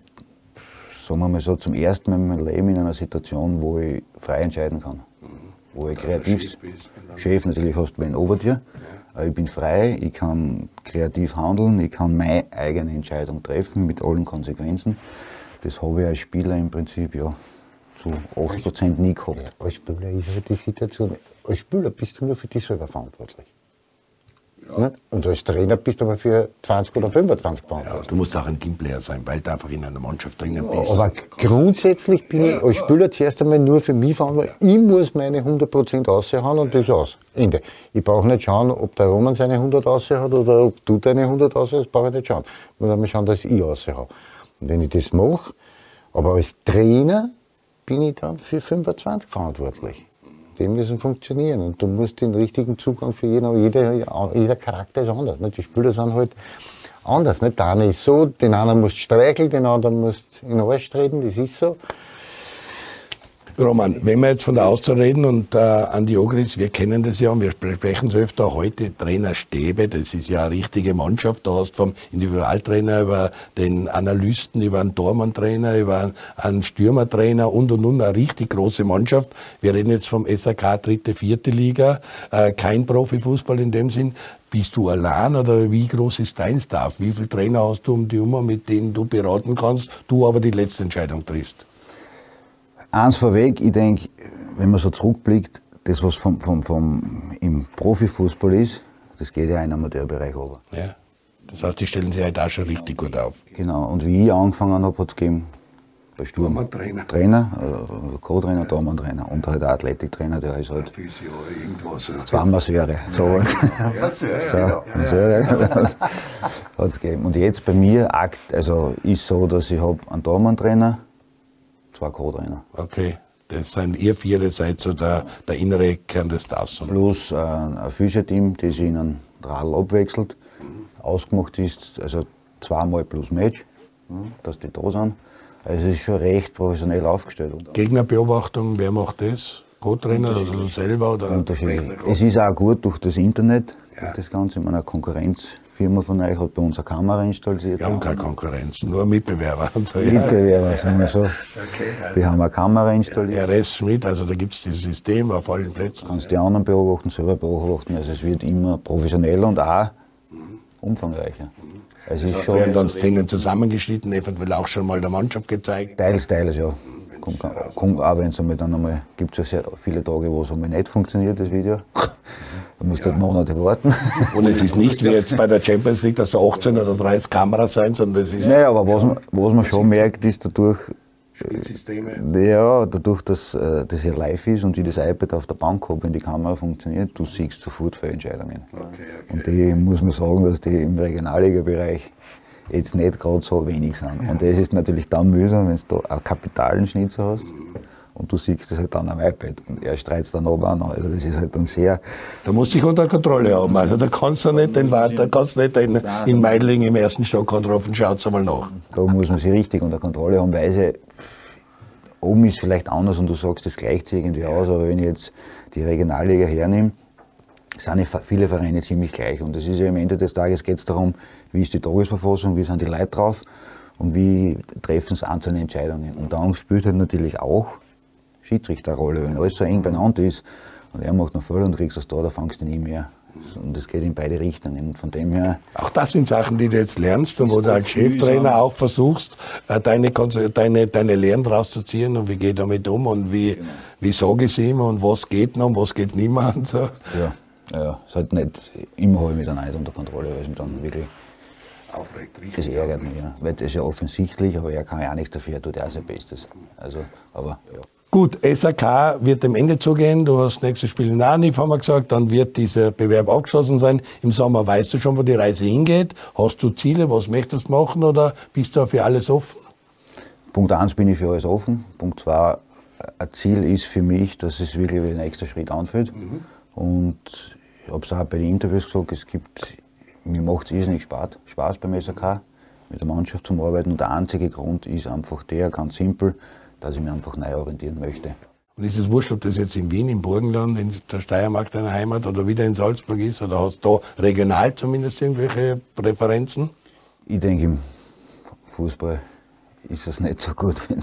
Speaker 2: sagen wir mal so, zum ersten Mal in meinem Leben in einer Situation, wo ich frei entscheiden kann. Mhm. Wo ich kreativ, Chef, Chef natürlich hast du wen dir, ja. Ich bin frei, ich kann kreativ handeln, ich kann meine eigene Entscheidung treffen mit allen Konsequenzen. Das habe ich als Spieler im Prinzip ja zu 80% nie gehabt. Ja,
Speaker 3: als Spieler ist halt die Situation, als Spieler bist du nur für dich selber verantwortlich. Ja. Und als Trainer bist du aber für 20 oder 25 verantwortlich.
Speaker 1: Ja, du musst auch ein Teamplayer sein, weil du einfach in einer Mannschaft drinnen bist.
Speaker 3: Aber grundsätzlich bin ich als Spieler zuerst einmal nur für mich verantwortlich. Ich muss meine 100% raushauen und das aus. Ende. Ich brauche nicht schauen, ob der Roman seine 100 hat oder ob du deine 100 aushast, das brauche ich nicht schauen. Ich muss einmal schauen, dass ich raushaue. Und wenn ich das mache, aber als Trainer bin ich dann für 25 verantwortlich die müssen funktionieren. Und du musst den richtigen Zugang für jeden, aber jeder, jeder Charakter ist anders. Die Spieler sind halt anders. Der eine ist so, den anderen musst streicheln, den anderen musst in den Arsch treten, das ist so.
Speaker 1: Roman, wenn wir jetzt von der Austria reden und äh, Andi Ogris, wir kennen das ja und wir sprechen so öfter heute Trainerstäbe, das ist ja eine richtige Mannschaft. Du hast vom Individualtrainer über den Analysten, über einen Tormann-Trainer, über einen Stürmertrainer und und und, eine richtig große Mannschaft. Wir reden jetzt vom SAK dritte, vierte Liga, äh, kein Profifußball in dem Sinn. Bist du allein oder wie groß ist dein Staff? Wie viele Trainer hast du um die Nummer, mit denen du beraten kannst, du aber die letzte Entscheidung triffst?
Speaker 2: Eins vorweg, ich denke, wenn man so zurückblickt, das, was vom, vom, vom, im Profifußball ist, das geht ja in den Amateurbereich über.
Speaker 1: Ja. Das heißt, die stellen sich halt auch schon richtig gut auf.
Speaker 2: Genau. Und wie ich angefangen habe, hat es gegeben, bei Sturm.
Speaker 1: Trainer.
Speaker 2: Trainer, äh, Co-Trainer, ja. Dormann-Trainer und halt ein Athletiktrainer, der ist halt.
Speaker 1: Physio, irgendwas.
Speaker 2: Zwei Masseure. So. Ja,
Speaker 1: so, ja, ja,
Speaker 2: hat es gegeben. Und jetzt bei mir also ist so, dass ich habe einen Dormann-Trainer, zwei Co-Trainer.
Speaker 1: Okay. Das sind ihr vier, das seid so der, der innere Kern des Staffs.
Speaker 2: Plus äh, ein Physio-Team, das sich in einem Radl abwechselt, ausgemacht ist, also zweimal plus Match, mhm. dass die da sind. Also es ist schon recht professionell aufgestellt.
Speaker 1: Gegnerbeobachtung, wer macht das? Co-Trainer oder du selber? Oder
Speaker 2: Unterschiedlich. Es ist auch gut durch das Internet, ja. durch das Ganze, in meiner Konkurrenz Firma von euch hat bei uns eine Kamera installiert.
Speaker 1: Wir haben keine Konkurrenz, nur Mitbewerber.
Speaker 2: So, Mitbewerber, ja. sagen wir so. Okay, also die haben eine Kamera installiert.
Speaker 1: RS Schmidt, also da gibt es dieses System auf allen Plätzen.
Speaker 2: Du kannst die anderen beobachten, selber beobachten. Also es wird immer professioneller und auch umfangreicher.
Speaker 1: Also das ist schon werden dann Szenen zusammengeschnitten, eventuell auch schon mal der Mannschaft gezeigt.
Speaker 2: Teils, teils, ja. Kommt, kommt auch wenn es dann einmal, gibt es ja sehr viele Tage, wo es einmal nicht funktioniert, das Video. Da musst du ja. halt Monate warten.
Speaker 1: Und es ist nicht wie jetzt bei der Champions League, dass so 18 oder 30 Kameras sein, sondern es ist.
Speaker 2: Naja, aber was, man, was man schon merkt, ist dadurch.
Speaker 1: Spielsysteme.
Speaker 2: Ja, dadurch, dass äh, das hier live ist und ich das iPad auf der Bank habe, wenn die Kamera funktioniert, du siehst sofort Fehlentscheidungen. Okay, okay. Und die muss man sagen, dass die im Regionalliga-Bereich jetzt nicht gerade so wenig sind. Ja. Und das ist natürlich dann mühsam, wenn du da einen kapitalen Schnitzer hast. Und du siehst das halt dann am iPad und er streitet dann oben an. Also das ist halt dann sehr.
Speaker 1: Da musst du dich unter Kontrolle haben. Also da kannst du nicht den Wart, kannst du nicht in, in Meidling im ersten Stock anrufen, schaut einmal nach.
Speaker 2: Da muss man sich richtig unter Kontrolle haben, weil sie, oben ist vielleicht anders und du sagst, das gleicht sich irgendwie aus, aber wenn ich jetzt die Regionalliga hernehme, sind viele Vereine ziemlich gleich. Und das ist ja am Ende des Tages geht es darum, wie ist die Tagesverfassung, wie sind die Leute drauf und wie treffen sie einzelne Entscheidungen. Und dann spielt halt natürlich auch Schiedsrichterrolle. Wenn alles so eng beieinander ist und er macht noch voll und kriegst es da, da fangst du nie mehr. Und es geht in beide Richtungen. Von dem her.
Speaker 1: Auch das sind Sachen, die du jetzt lernst und wo du als Cheftrainer auch versuchst, äh, deine, deine, deine Lehren draus zu ziehen und wie geht damit um und wie, genau. wie sage ich es ihm und was geht noch und was geht nicht mehr und so.
Speaker 2: Ja, ja. Es hat nicht immer habe ich mich dann nicht unter Kontrolle, weil es dann wirklich
Speaker 1: aufregt.
Speaker 2: Das ärgert mich, ja. Weil das ist ja offensichtlich, aber er kann ja auch nichts dafür, er tut ja auch sein Bestes. Also, aber ja.
Speaker 1: Gut, SAK wird dem Ende zugehen. Du hast nächstes Spiel in Nanif, haben wir gesagt. Dann wird dieser Bewerb abgeschlossen sein. Im Sommer weißt du schon, wo die Reise hingeht. Hast du Ziele? Was möchtest du machen? Oder bist du für alles offen?
Speaker 2: Punkt eins bin ich für alles offen. Punkt zwei, ein Ziel ist für mich, dass es wirklich wie der nächste Schritt anfühlt. Mhm. Und ich habe es auch bei den Interviews gesagt, es gibt, mir macht es irrsinnig Spaß, Spaß beim SAK, mit der Mannschaft zum Arbeiten. Und der einzige Grund ist einfach der, ganz simpel, dass ich mich einfach neu orientieren möchte.
Speaker 1: Und ist es wurscht, ob das jetzt in Wien, im Burgenland, in der Steiermark deiner Heimat oder wieder in Salzburg ist? Oder hast du da regional zumindest irgendwelche Präferenzen?
Speaker 2: Ich denke, im Fußball ist es nicht so gut, wenn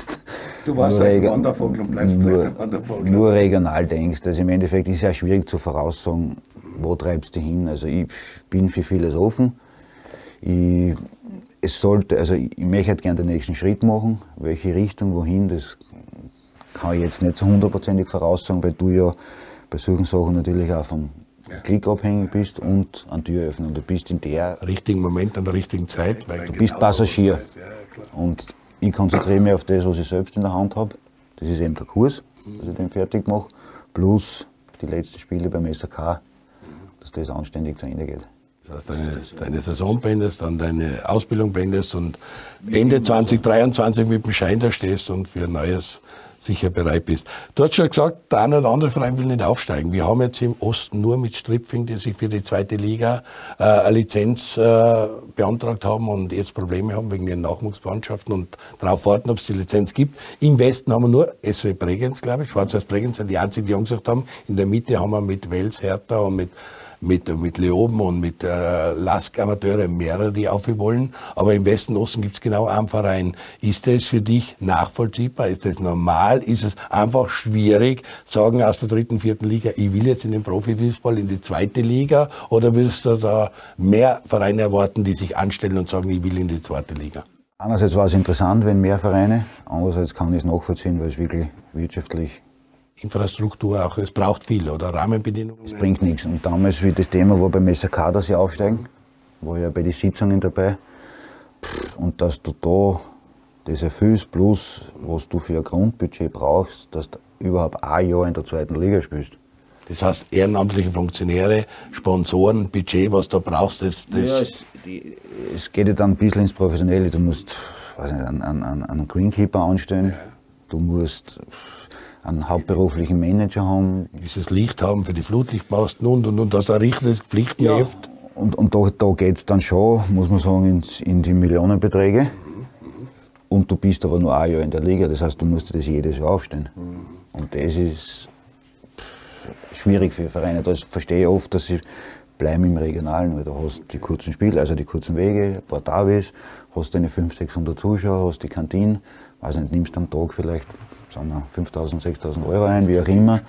Speaker 1: du warst nur, ein Wandervogel und bleibst nur, ein Wandervogel.
Speaker 2: nur regional denkst. Also im Endeffekt ist es ja schwierig zu voraussagen, wo treibst du hin. Also ich bin für vieles offen. Ich es sollte, also ich möchte halt gerne den nächsten Schritt machen. Welche Richtung, wohin, das kann ich jetzt nicht so hundertprozentig voraussagen, weil du ja bei solchen Sachen natürlich auch vom ja. klickabhängig bist und an Tür öffnen. Und du bist in der
Speaker 1: richtigen Moment, an der richtigen Zeit.
Speaker 2: du genau bist Passagier. Ja, und ich konzentriere mich auf das, was ich selbst in der Hand habe. Das ist eben der Kurs, dass ich den fertig mache, plus die letzten Spiele beim SAK, dass das anständig zu Ende geht.
Speaker 1: Das heißt, deine, deine Saison beendest, dann deine Ausbildung beendest und Ende 2023 mit dem Schein da stehst und für ein neues sicher bereit bist. Du hast schon gesagt, der eine oder andere Verein will nicht aufsteigen. Wir haben jetzt im Osten nur mit Stripfing, die sich für die zweite Liga äh, eine Lizenz äh, beantragt haben und jetzt Probleme haben wegen ihren Nachwuchsmannschaften und darauf warten, ob es die Lizenz gibt. Im Westen haben wir nur SW Bregenz, glaube ich. Schwarz-Weiß Bregenz sind die einzigen, die angesagt haben. In der Mitte haben wir mit Wels, Hertha und mit mit, mit Leoben und mit äh, Lask Amateure mehrere, die aufhören wollen. Aber im Westen, Osten gibt es genau einen Verein. Ist das für dich nachvollziehbar? Ist das normal? Ist es einfach schwierig, sagen aus der dritten, vierten Liga, ich will jetzt in den Profifußball, in die zweite Liga? Oder willst du da mehr Vereine erwarten, die sich anstellen und sagen, ich will in die zweite Liga?
Speaker 2: Einerseits war es interessant, wenn mehr Vereine, andererseits kann ich es nachvollziehen, weil es wirklich wirtschaftlich
Speaker 1: Infrastruktur auch, es braucht viel, oder? Rahmenbedingungen?
Speaker 2: Es bringt nichts. Und damals, wie das Thema war beim SAK, dass sie aufsteigen, war ja bei den Sitzungen dabei. Und dass du da das erfüllst, plus was du für ein Grundbudget brauchst, dass du überhaupt ein Jahr in der zweiten Liga spielst.
Speaker 1: Das heißt, ehrenamtliche Funktionäre, Sponsoren, Budget, was du brauchst, das. das ja,
Speaker 2: es, die, es, geht ja dann ein bisschen ins Professionelle. Du musst weiß nicht, einen, einen, einen Greenkeeper anstellen, du musst einen hauptberuflichen Manager haben.
Speaker 1: Dieses Licht haben für die Flutlichtmasten und und und, das ein richtiges Pflichtenheft. Ja.
Speaker 2: Und, und da, da geht es dann schon, muss man sagen, in, in die Millionenbeträge. Und du bist aber nur ein Jahr in der Liga, das heißt, du musst das jedes Jahr aufstehen. Und das ist schwierig für Vereine. Das verstehe ich oft, dass sie bleiben im Regionalen, weil du hast die kurzen Spiele, also die kurzen Wege, ein paar Davis, hast deine 500, 600 Zuschauer, hast die Kantine, weiß nicht, nimmst am Tag vielleicht sagen wir 5.000, 6.000 Euro ein, wie auch immer,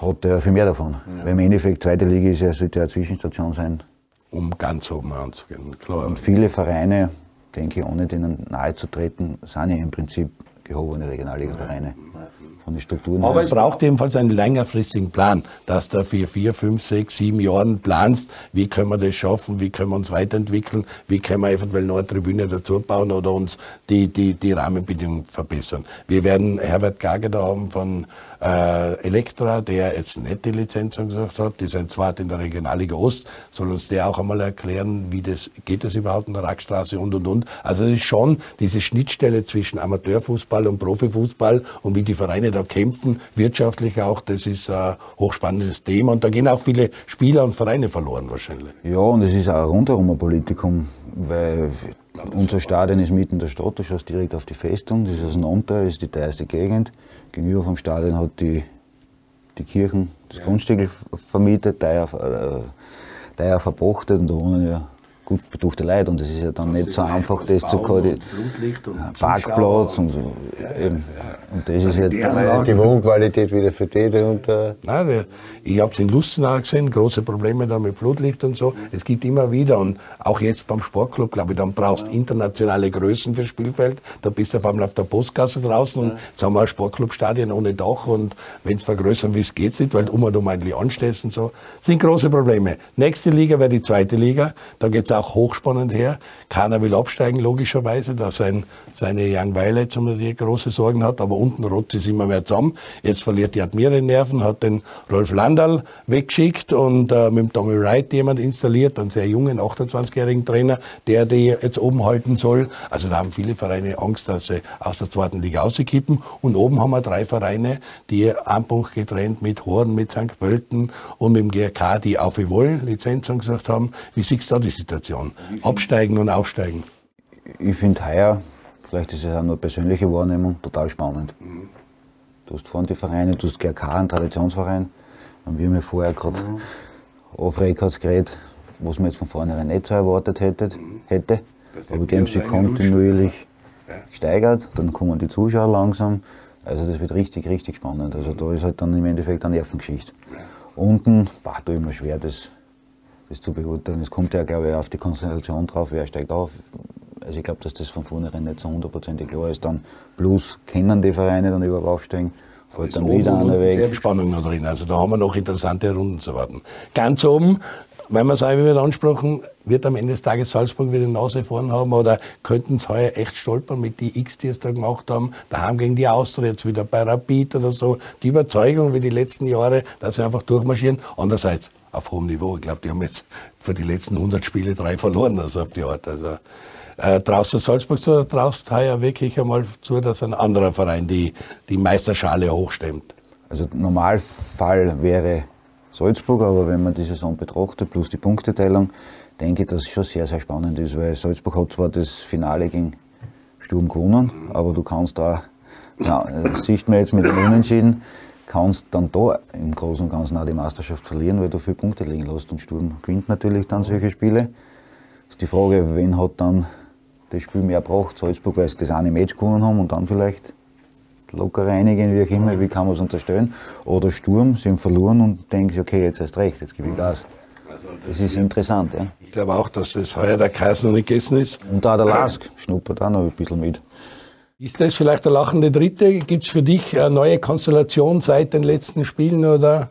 Speaker 2: hat er viel mehr davon. Ja. Weil im Endeffekt, zweite Liga ist ja, sollte ja eine Zwischenstation sein.
Speaker 1: Um ganz oben anzugehen,
Speaker 2: klar. Und viele Vereine, denke ich, ohne denen nahe zu treten, sind ja im Prinzip gehobene Regionalliga-Vereine.
Speaker 1: Von den Strukturen. Aber es braucht ebenfalls einen längerfristigen Plan, dass du für vier, fünf, sechs, sieben Jahren planst, wie können wir das schaffen, wie können wir uns weiterentwickeln, wie können wir eventuell eine Tribüne dazu bauen oder uns die, die, die Rahmenbedingungen verbessern. Wir werden Herbert Gager da haben von äh, Elektra, der jetzt nicht die Lizenz gesagt hat, die sind zwar in der Regionalliga Ost, soll uns der auch einmal erklären, wie das, geht das überhaupt in der Rackstraße und und und. Also es ist schon diese Schnittstelle zwischen Amateurfußball und Profifußball und wie die Vereine da kämpfen, wirtschaftlich auch, das ist ein hochspannendes Thema und da gehen auch viele Spieler und Vereine verloren wahrscheinlich.
Speaker 2: Ja, und es ist auch rundherum ein Politikum, weil unser Stadion ist mitten in der Stadt, du schaust direkt auf die Festung, das ist aus dem Unter, ist die teuerste Gegend. Gegenüber vom Stadion hat die, die Kirchen das ja. Grundstück vermietet, teuer, äh, teuer verpachtet und da wohnen ja gut betuchte Leute und es ist ja dann das nicht so einfach, das zu koordinieren. Parkplatz und so. Ja, eben. Und das ist ja die Wohnqualität wieder für die darunter.
Speaker 1: Nein, wir, ich habe es in Lustenau gesehen, große Probleme da mit Flutlicht und so. Es gibt immer wieder und auch jetzt beim Sportclub, glaube ich, dann brauchst du internationale Größen fürs Spielfeld. Da bist du auf einmal auf der Postgasse draußen und jetzt haben wir ein Sportclubstadion ohne Dach und wenn es vergrößern willst, geht's nicht, weil du um und um eigentlich anstehst und so. Das sind große Probleme. Nächste Liga wäre die zweite Liga. Da geht's auch hochspannend her. Keiner will absteigen, logischerweise, da sein, seine Young Violet um die große Sorgen hat, aber unten rotzt es immer mehr zusammen. Jetzt verliert die Admire Nerven, hat den Rolf Landal weggeschickt und äh, mit dem Tommy Wright jemand installiert, einen sehr jungen, 28-jährigen Trainer, der die jetzt oben halten soll. Also da haben viele Vereine Angst, dass sie aus der zweiten Liga auskippen. Und oben haben wir drei Vereine, die einen Punkt getrennt mit Horn, mit St. Pölten und mit dem GRK, die auf wollen, Lizenzen gesagt haben. Wie siehst du da die Situation? Absteigen und aufsteigen?
Speaker 2: Ich finde heuer vielleicht ist es auch nur persönliche Wahrnehmung, total spannend. Mhm. Du hast vorhin die Vereine, du hast GRK, einen Traditionsverein, und wir haben ja vorher gerade mhm. aufregt geredet, was man jetzt von vornherein nicht so erwartet hätte. Mhm. hätte. Aber die haben sich kontinuierlich ja. steigert, dann kommen die Zuschauer langsam. Also das wird richtig, richtig spannend. Also da ist halt dann im Endeffekt eine Nervengeschichte. Ja. Unten war da immer schwer, das, das zu beurteilen. Es kommt ja, glaube ich, auf die Konzentration drauf, wer steigt auf, also ich glaube, dass das von vornherein nicht so hundertprozentig klar ist. Dann plus kennen die Vereine dann überhaupt aufsteigen.
Speaker 1: fällt dann wieder einer weg. Sehr Spannung noch drin. Also da haben wir noch interessante Runden zu warten. Ganz oben weil wir es auch wieder angesprochen, wird am Ende des Tages Salzburg wieder die Nase vorn haben oder könnten es heuer echt stolpern mit die X, die es da gemacht haben, daheim gegen die Austria, jetzt wieder bei Rapid oder so. Die Überzeugung wie die letzten Jahre, dass sie einfach durchmarschieren. Andererseits auf hohem Niveau. Ich glaube, die haben jetzt für die letzten 100 Spiele drei verloren, also auf die Art. Also, äh, traust du Salzburg zu, traust heuer wirklich einmal zu, dass ein anderer Verein die, die Meisterschale hochstemmt?
Speaker 2: Also Normalfall wäre Salzburg, aber wenn man die Saison betrachtet, plus die Punkteteilung, denke ich, dass es schon sehr, sehr spannend ist, weil Salzburg hat zwar das Finale gegen Sturm gewonnen, aber du kannst da, ja, siehst man jetzt mit dem Unentschieden, kannst dann da im Großen und Ganzen auch die Meisterschaft verlieren, weil du viele Punkte liegen lässt und Sturm gewinnt natürlich dann solche Spiele. Ist die Frage, wen hat dann das Spiel mehr gebracht? Salzburg, weil sie das eine Match gewonnen haben und dann vielleicht locker reinigen, wie auch immer, wie kann man es unterstellen. Oder Sturm, sie haben verloren und denken, okay, jetzt erst recht, jetzt gebe ich Gas. Also das, das, ist interessant. Ja.
Speaker 1: Ich glaube auch, dass das heuer der Kreis noch nicht gegessen ist.
Speaker 2: Und da der Lask schnuppert auch noch ein bisschen mit.
Speaker 1: Ist das vielleicht der lachende Dritte? Gibt es für dich eine neue Konstellation seit den letzten Spielen? Oder?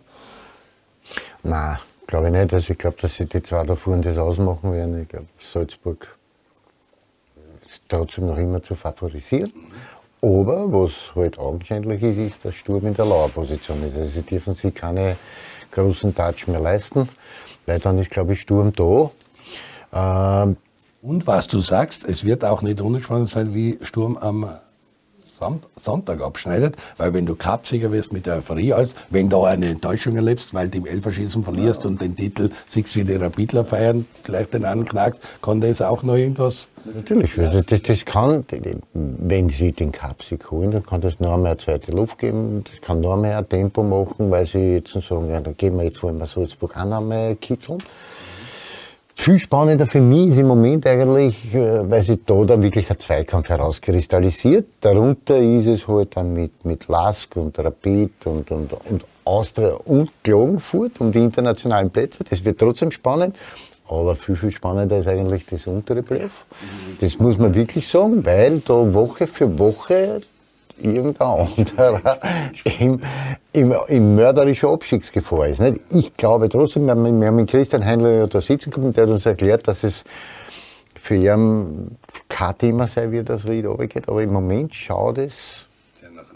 Speaker 3: Nein, glaube ich nicht. Also ich glaube, dass sie die zwei da vorne das ausmachen werden. Ich glaube, Salzburg ist trotzdem noch immer zu favorisieren. Aber was halt augenscheinlich ist, ist, dass Sturm in der Lauerposition ist. Also sie dürfen sich keine großen Touch mehr leisten, weil dann ist, glaube ich, Sturm da.
Speaker 1: Ähm, und was du sagst, es wird auch nicht unspannend sein, wie Sturm am Sonntag abschneidet, weil wenn du Cupsieger wirst mit der Euphorie, als wenn du eine Enttäuschung erlebst, weil du im Elferschießen verlierst ja. und den Titel siehst wie die Rapidler feiern, vielleicht den anknackst, kann das auch noch irgendwas?
Speaker 3: Natürlich, also das, das kann, wenn sie den Cupsieg holen, dann kann das noch eine zweite Luft geben, das kann noch mehr ein Tempo machen, weil sie jetzt sagen, ja, dann gehen wir jetzt wollen wir Salzburg auch noch einmal kitzeln. Viel spannender für mich ist im Moment eigentlich, äh, weil sich da, da wirklich ein Zweikampf herauskristallisiert. Darunter ist es halt dann mit, mit Lask und Rapid und, und, und Austria und Klagenfurt um die internationalen Plätze. Das wird trotzdem spannend. Aber viel, viel spannender ist eigentlich das untere Playoff. Das muss man wirklich sagen, weil da Woche für Woche irgendein anderer im, im, im mörderischen Abstiegsgefahr ist. Nicht? Ich glaube trotzdem, wir haben, wir haben mit Christian Heinle ja da sitzen gehabt, der hat uns erklärt, dass es für ihn kein Thema sein wird, dass Ried runtergeht, aber im Moment schaut es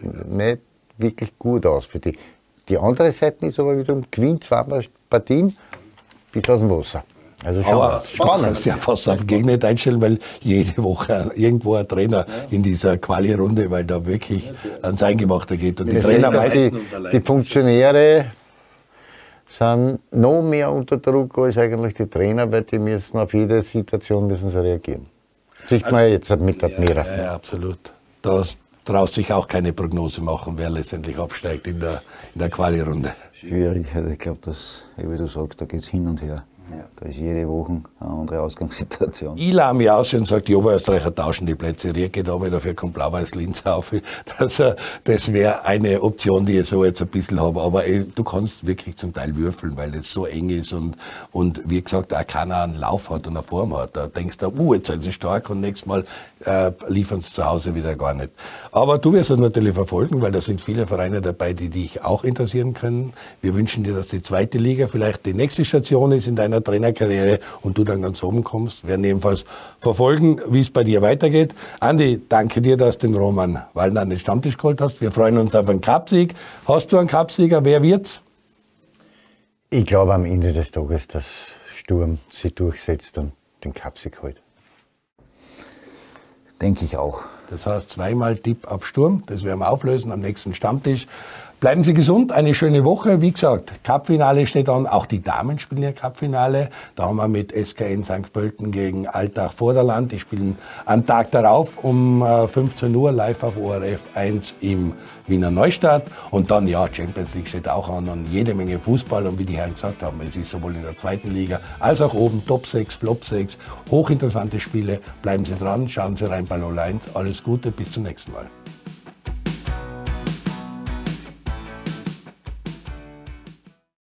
Speaker 3: nicht wirklich gut aus für die. Die andere Seite ist aber wiederum, gewinnt zweimal Partien bis aus dem Wasser.
Speaker 1: Also schon Aber spannend. ja fast auf Gegner einstellen, weil jede Woche irgendwo ein Trainer in dieser Quali-Runde, weil da wirklich ans Eingemachte geht. Und
Speaker 3: die Trainer die, die Funktionäre sind noch mehr unter Druck als eigentlich die Trainer, weil die müssen auf jede Situation müssen sie reagieren. Sieht man also, jetzt mit Admira.
Speaker 1: Ja, ja, absolut. Da traut sich auch keine Prognose machen, wer letztendlich absteigt in der, in der Quali-Runde.
Speaker 2: Schwierig. Also ich glaube, dass, wie du sagst, da geht es hin und her. Ja. Da ist jede Woche eine andere Ausgangssituation.
Speaker 1: Ich lache mich aus und sage, die Oberösterreicher tauschen die Plätze. Rieke aber dafür kommt Blau-Weiß Linz auf. Das, äh, das wäre eine Option, die ich so jetzt ein bisschen habe. Aber ey, du kannst wirklich zum Teil würfeln, weil das so eng ist und, und wie gesagt, auch keiner einen Lauf hat und eine Form hat. Da denkst du, uh, jetzt sind sie stark und nächstes Mal äh, liefern sie zu Hause wieder gar nicht. Aber du wirst es natürlich verfolgen, weil da sind viele Vereine dabei, die dich auch interessieren können. Wir wünschen dir, dass die zweite Liga vielleicht die nächste Station ist in deiner Trainerkarriere und du dann ganz oben kommst. Wir werden ebenfalls verfolgen, wie es bei dir weitergeht. Andi, danke dir, dass du den Roman Wallner an den Stammtisch geholt hast. Wir freuen uns auf einen Cupsieg. Hast du einen Cupsieger? Wer wird's?
Speaker 3: Ich glaube am Ende des Tages, dass Sturm sich durchsetzt und den Cupsieg holt.
Speaker 2: Denke ich auch.
Speaker 1: Das heißt zweimal Tipp auf Sturm. Das werden wir auflösen am nächsten Stammtisch. Bleiben Sie gesund, eine schöne Woche. Wie gesagt, Cupfinale steht an. Auch die Damen spielen ja Cupfinale. Da haben wir mit SKN St. Pölten gegen Altach Vorderland. Die spielen am Tag darauf um 15 äh, Uhr live auf ORF 1 im Wiener Neustadt. Und dann, ja, Champions League steht auch an und jede Menge Fußball. Und wie die Herren gesagt haben, es ist sowohl in der zweiten Liga als auch oben Top 6, Flop 6. Hochinteressante Spiele. Bleiben Sie dran, schauen Sie rein bei 01. Alles Gute, bis zum nächsten Mal.